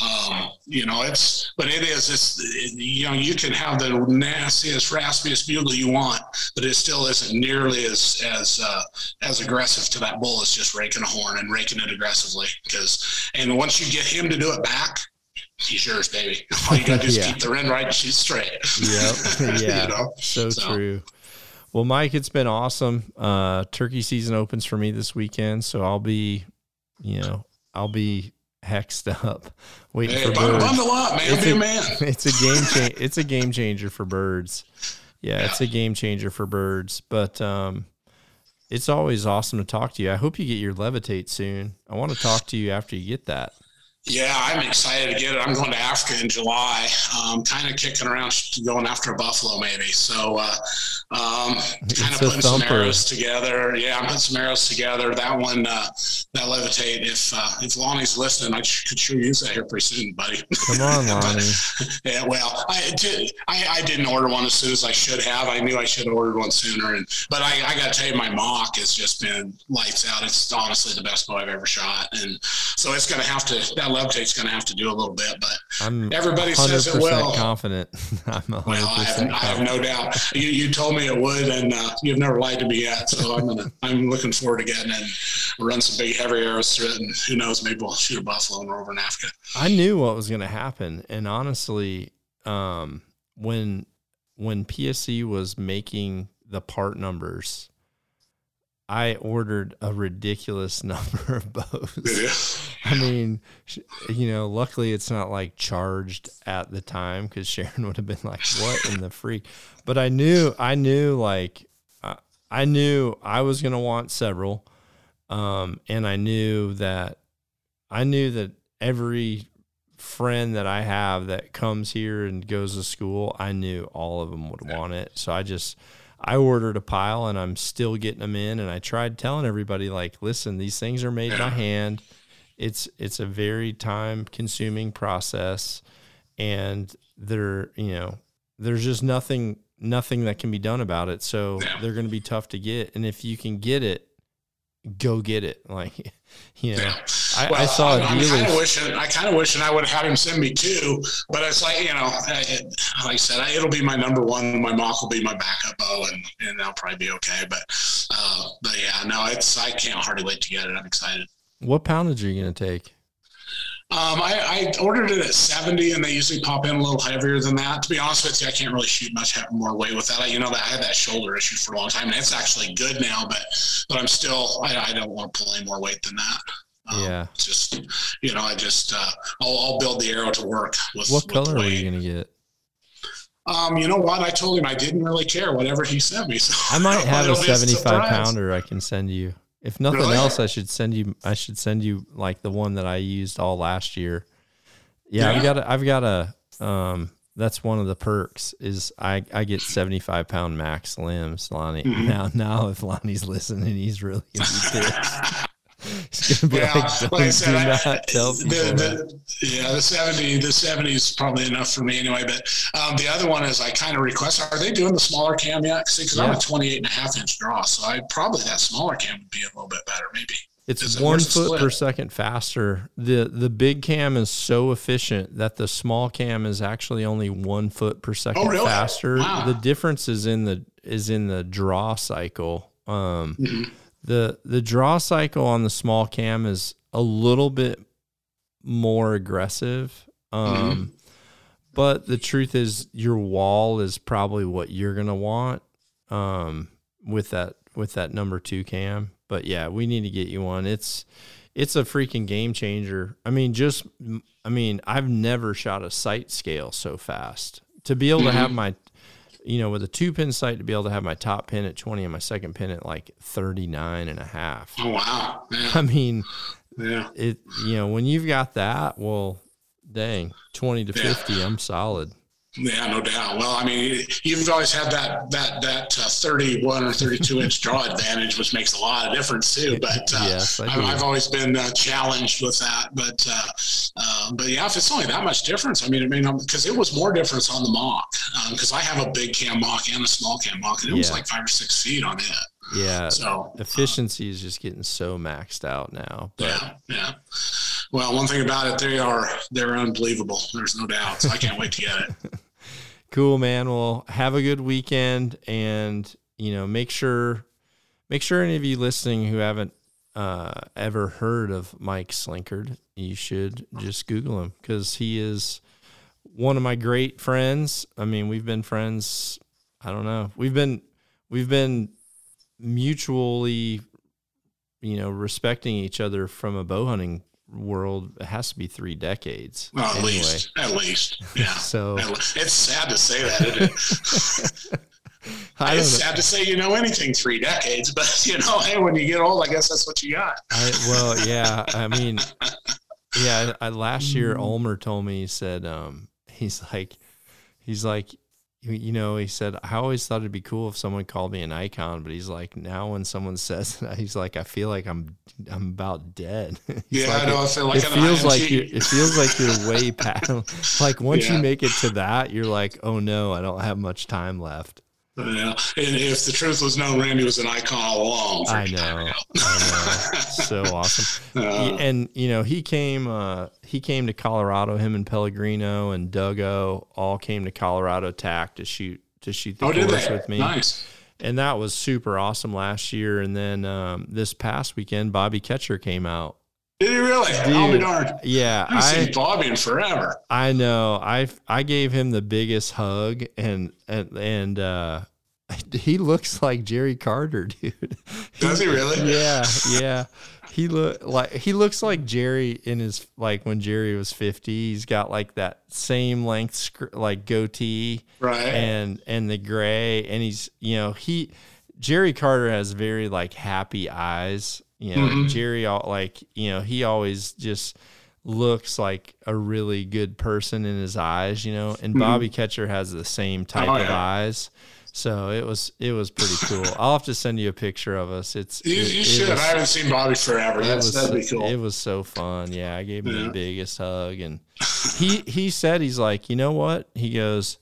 And, um, you know, it's, but it is, it's, it, you know, you can have the nastiest, raspiest bugle you want, but it still isn't nearly as, as, uh, as aggressive to that bull as just raking a horn and raking it aggressively. Because, and once you get him to do it back, he's yours, baby. All you got to do is yeah. keep the end right and shoot straight. Yep. Yeah. you know? So, so, true. Well, Mike, it's been awesome. Uh, turkey season opens for me this weekend, so I'll be, you know, I'll be hexed up waiting hey, for birds. Bundle up, man. It's a, man. It's a game change. it's a game changer for birds. Yeah, yeah, it's a game changer for birds. But um, it's always awesome to talk to you. I hope you get your levitate soon. I want to talk to you after you get that. Yeah, I'm excited to get it. I'm going to Africa in July. Um, kind of kicking around, going after a buffalo maybe. So, uh, um, kind of putting some arrows together. Yeah, I'm putting some arrows together. That one, uh, that levitate. If uh, if Lonnie's listening, I could sure use that here pretty soon, buddy. Come on, Lonnie. but, yeah, well, I did. I, I, didn't order one as soon as I should have. I knew I should have ordered one sooner. And but I, I got to tell you, my Mach has just been lights out. It's honestly the best bow I've ever shot, and so it's going to have to. That levitate's going to have to do a little bit, but I'm everybody says it will. Confident. I'm 100% well, I have, I have, no doubt. You, you told me it would, and uh, you've never lied to me yet. So I'm gonna. I'm looking forward to getting in, run some big heavy arrows through it, and who knows, maybe we'll shoot a buffalo and over in Africa. I knew what was going to happen, and honestly, um, when when PSE was making the part numbers I ordered a ridiculous number of bows. I mean, you know, luckily it's not like charged at the time because Sharon would have been like, "What in the freak?" But I knew, I knew, like, uh, I knew I was gonna want several, um, and I knew that, I knew that every friend that I have that comes here and goes to school, I knew all of them would want it. So I just I ordered a pile and I'm still getting them in. And I tried telling everybody, like, listen, these things are made by hand. It's it's a very time consuming process, and they're you know there's just nothing nothing that can be done about it. So they're going to be tough to get. And if you can get it, go get it. Like, you know, yeah. I, well, I, saw I, a dealer. I kind of wish, I kind of wish, and I would have had him send me two. But it's like, you know, it, like I said, it'll be my number one. My Mach will be my backup bow, and and I'll probably be okay. But, uh, but yeah, no, it's I can't hardly wait to get it. I'm excited. What poundage are you going to take? Um, I, I, ordered it at 70 and they usually pop in a little heavier than that. To be honest with you, I can't really shoot much more weight with that. I, you know, that I had that shoulder issue for a long time and it's actually good now, but, but I'm still, I, I don't want to pull any more weight than that. Um, yeah. Just, you know, I just, uh, I'll, I'll build the arrow to work with what with color are you going to get? Um, you know what? I told him I didn't really care, whatever he sent me. So I might have a 75 a pounder I can send you. If nothing really? else, I should send you. I should send you like the one that I used all last year. Yeah, yeah. I've got. A, I've got a. Um, that's one of the perks is I I get seventy five pound max limbs, Lonnie. Mm-hmm. Now now if Lonnie's listening, he's really gonna be yeah, like, like I said, I, the, the, yeah, the seventy, the seventy is probably enough for me anyway. But um, the other one is I kind of request: Are they doing the smaller cam yet? Because yeah. I'm a 28 and a half inch draw, so I probably that smaller cam would be a little bit better, maybe. It's one foot per second faster. the The big cam is so efficient that the small cam is actually only one foot per second oh, really? faster. Wow. The difference is in the is in the draw cycle. Um, mm-hmm. The the draw cycle on the small cam is a little bit more aggressive. Um, mm-hmm. But the truth is, your wall is probably what you're gonna want um, with that with that number two cam. But yeah, we need to get you one. It's it's a freaking game changer. I mean, just I mean, I've never shot a sight scale so fast. To be able mm-hmm. to have mm-hmm. my you know, with a two pin sight to be able to have my top pin at 20 and my second pin at like 39 and a half. Oh, wow. Yeah. I mean, yeah. It, you know, when you've got that, well, dang, 20 to yeah. 50, I'm solid. Yeah, no doubt. Well, I mean, you've always had that that that uh, 31 or 32 inch draw advantage, which makes a lot of difference too. But uh, yes, I've, I've, always been uh, challenged with that. But uh, uh, but yeah, if it's only that much difference, I mean, I mean, because it was more difference on the Mach because um, I have a big cam Mach and a small cam Mach, and it yeah. was like five or six feet on it. Yeah. So efficiency is just getting so maxed out now. But. Yeah. Yeah. Well, one thing about it, they are they're unbelievable. There's no doubt. So I can't wait to get it. cool, man. Well, have a good weekend, and you know, make sure make sure any of you listening who haven't uh, ever heard of Mike Slinkard, you should just Google him because he is one of my great friends. I mean, we've been friends. I don't know. We've been we've been mutually, you know, respecting each other from a bow hunting world. It has to be three decades. Well, at anyway. least, at least, yeah. so it's sad to say that. I it's sad to say you know anything three decades, but you know, hey, when you get old, I guess that's what you got. I, well, yeah. I mean, yeah. I, last year, Ulmer told me he said, um, he's like, he's like, you know, he said, I always thought it'd be cool if someone called me an icon, but he's like, now when someone says that, he's like, I feel like I'm, I'm about dead. yeah, like, I know. I feel like it feels like you're, it feels like you're way past. like once yeah. you make it to that, you're like, oh no, I don't have much time left. Yeah, and if the truth was known, Randy was an icon all along. I know, I know, so awesome. Uh, and you know, he came, uh, he came to Colorado. Him and Pellegrino and Duggo all came to Colorado TAC to shoot to shoot the oh, course with me. Nice. And that was super awesome last year. And then um, this past weekend, Bobby Ketcher came out. Did he really? Dude, I'll be darned. Yeah, I've seen Bobby in forever. I know. I I gave him the biggest hug, and and and uh, he looks like Jerry Carter, dude. Does he really? Yeah, yeah. He look like he looks like Jerry in his like when Jerry was fifty. He's got like that same length like goatee, right? And and the gray, and he's you know he Jerry Carter has very like happy eyes. You know, mm-hmm. Jerry like you know he always just looks like a really good person in his eyes. You know, and mm-hmm. Bobby Ketcher has the same type oh, yeah. of eyes. So it was it was pretty cool. I'll have to send you a picture of us. It's you, it, you should. Was, I haven't seen Bobby forever. That's was, that'd be cool. It was so fun. Yeah, I gave him yeah. the biggest hug, and he he said he's like, you know what? He goes,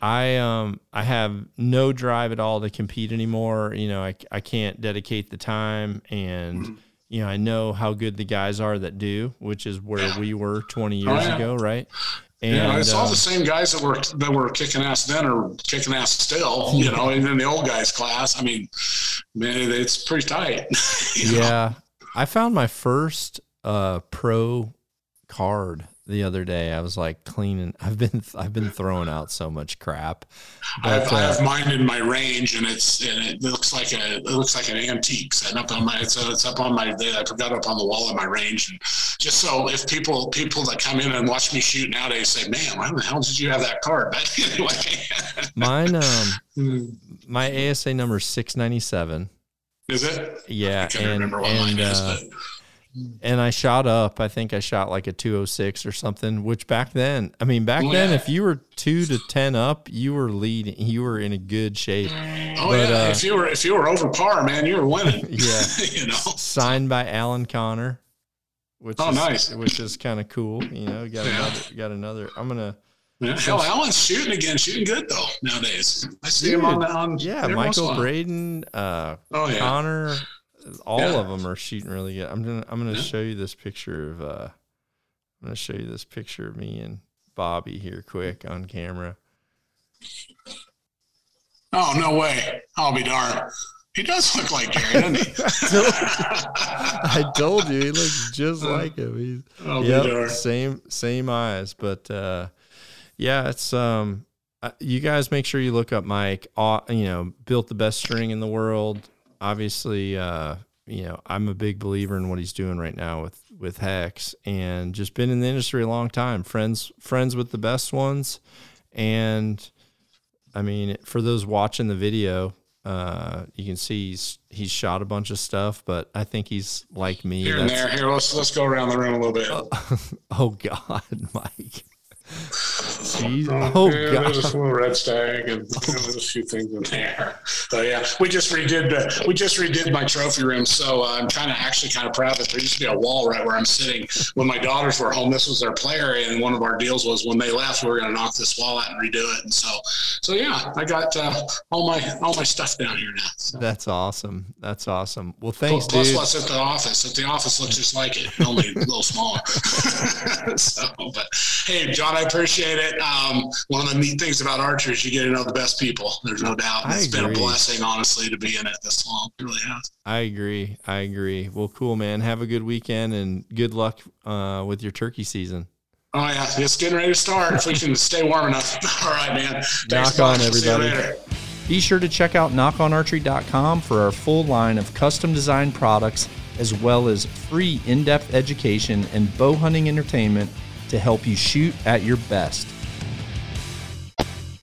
I um I have no drive at all to compete anymore. You know, I I can't dedicate the time, and mm-hmm. you know I know how good the guys are that do, which is where yeah. we were 20 years oh, yeah. ago, right? And, yeah, it's all uh, the same guys that were that were kicking ass then are kicking ass still. You know, even in the old guys class. I mean, man, it's pretty tight. yeah, know? I found my first uh, pro card the other day. I was like cleaning. I've been I've been throwing out so much crap. But, I've, uh, I have mine in my range, and it's and it looks like a it looks like an antique setting up on my it's, it's up on my I forgot up on the wall in my range, and just so if people people that come in and watch me shoot nowadays say, "Man, why the hell did you have that card?" But anyway, mine um hmm. my ASA number six ninety seven. Is it? Yeah, and, and, is, uh, and I shot up. I think I shot like a 206 or something, which back then, I mean, back oh, then, if you were two to 10 up, you were leading, you were in a good shape. Oh, but, yeah. Uh, if you were, if you were over par, man, you were winning. yeah. you know, signed by Alan Connor, which oh, is, nice. which is kind of cool. You know, got yeah. another, got another, I'm going to, yeah, hell, Alan's shooting again, shooting good though nowadays. I see Dude, him on the on. Yeah, Michael Braden, uh, oh, yeah. Connor, all yeah. of them are shooting really good. I'm gonna I'm gonna yeah. show you this picture of uh, I'm gonna show you this picture of me and Bobby here quick on camera. Oh no way! I'll be darned. He does look like Gary, doesn't he? I told you he looks just uh, like him. He's I'll yep, same same eyes, but uh, yeah, it's um, uh, you guys make sure you look up Mike. You know, built the best string in the world. Obviously, uh, you know, I'm a big believer in what he's doing right now with with HECS, and just been in the industry a long time. Friends friends with the best ones, and I mean, for those watching the video, uh, you can see he's he's shot a bunch of stuff, but I think he's like me. Here and there. Here, let's let's go around the room a little bit. oh God, Mike. Jeez. Oh, oh yeah, God. There's a little red stag and you know, there's a few things in there. So yeah, we just redid uh, we just redid my trophy room. So uh, I'm kind of actually kind of proud that there used to be a wall right where I'm sitting. When my daughters were home, this was their play area, and one of our deals was when they left, we were going to knock this wall out and redo it. And so, so yeah, I got uh, all my all my stuff down here now. So. That's awesome. That's awesome. Well, thanks, plus, dude. Plus, what's at the office? At the office looks just like it, only a little smaller. so, but hey, John, I appreciate it. Um, one of the neat things about archery is you get to know the best people. There's no doubt. I it's agree. been a blessing, honestly, to be in it this long. It really has. I agree. I agree. Well, cool, man. Have a good weekend and good luck uh, with your turkey season. Oh yeah, it's getting ready to start. if we can stay warm enough. All right, man. Thanks Nock on, everybody. Be sure to check out nockonarchery.com for our full line of custom designed products, as well as free in-depth education and bow hunting entertainment to help you shoot at your best.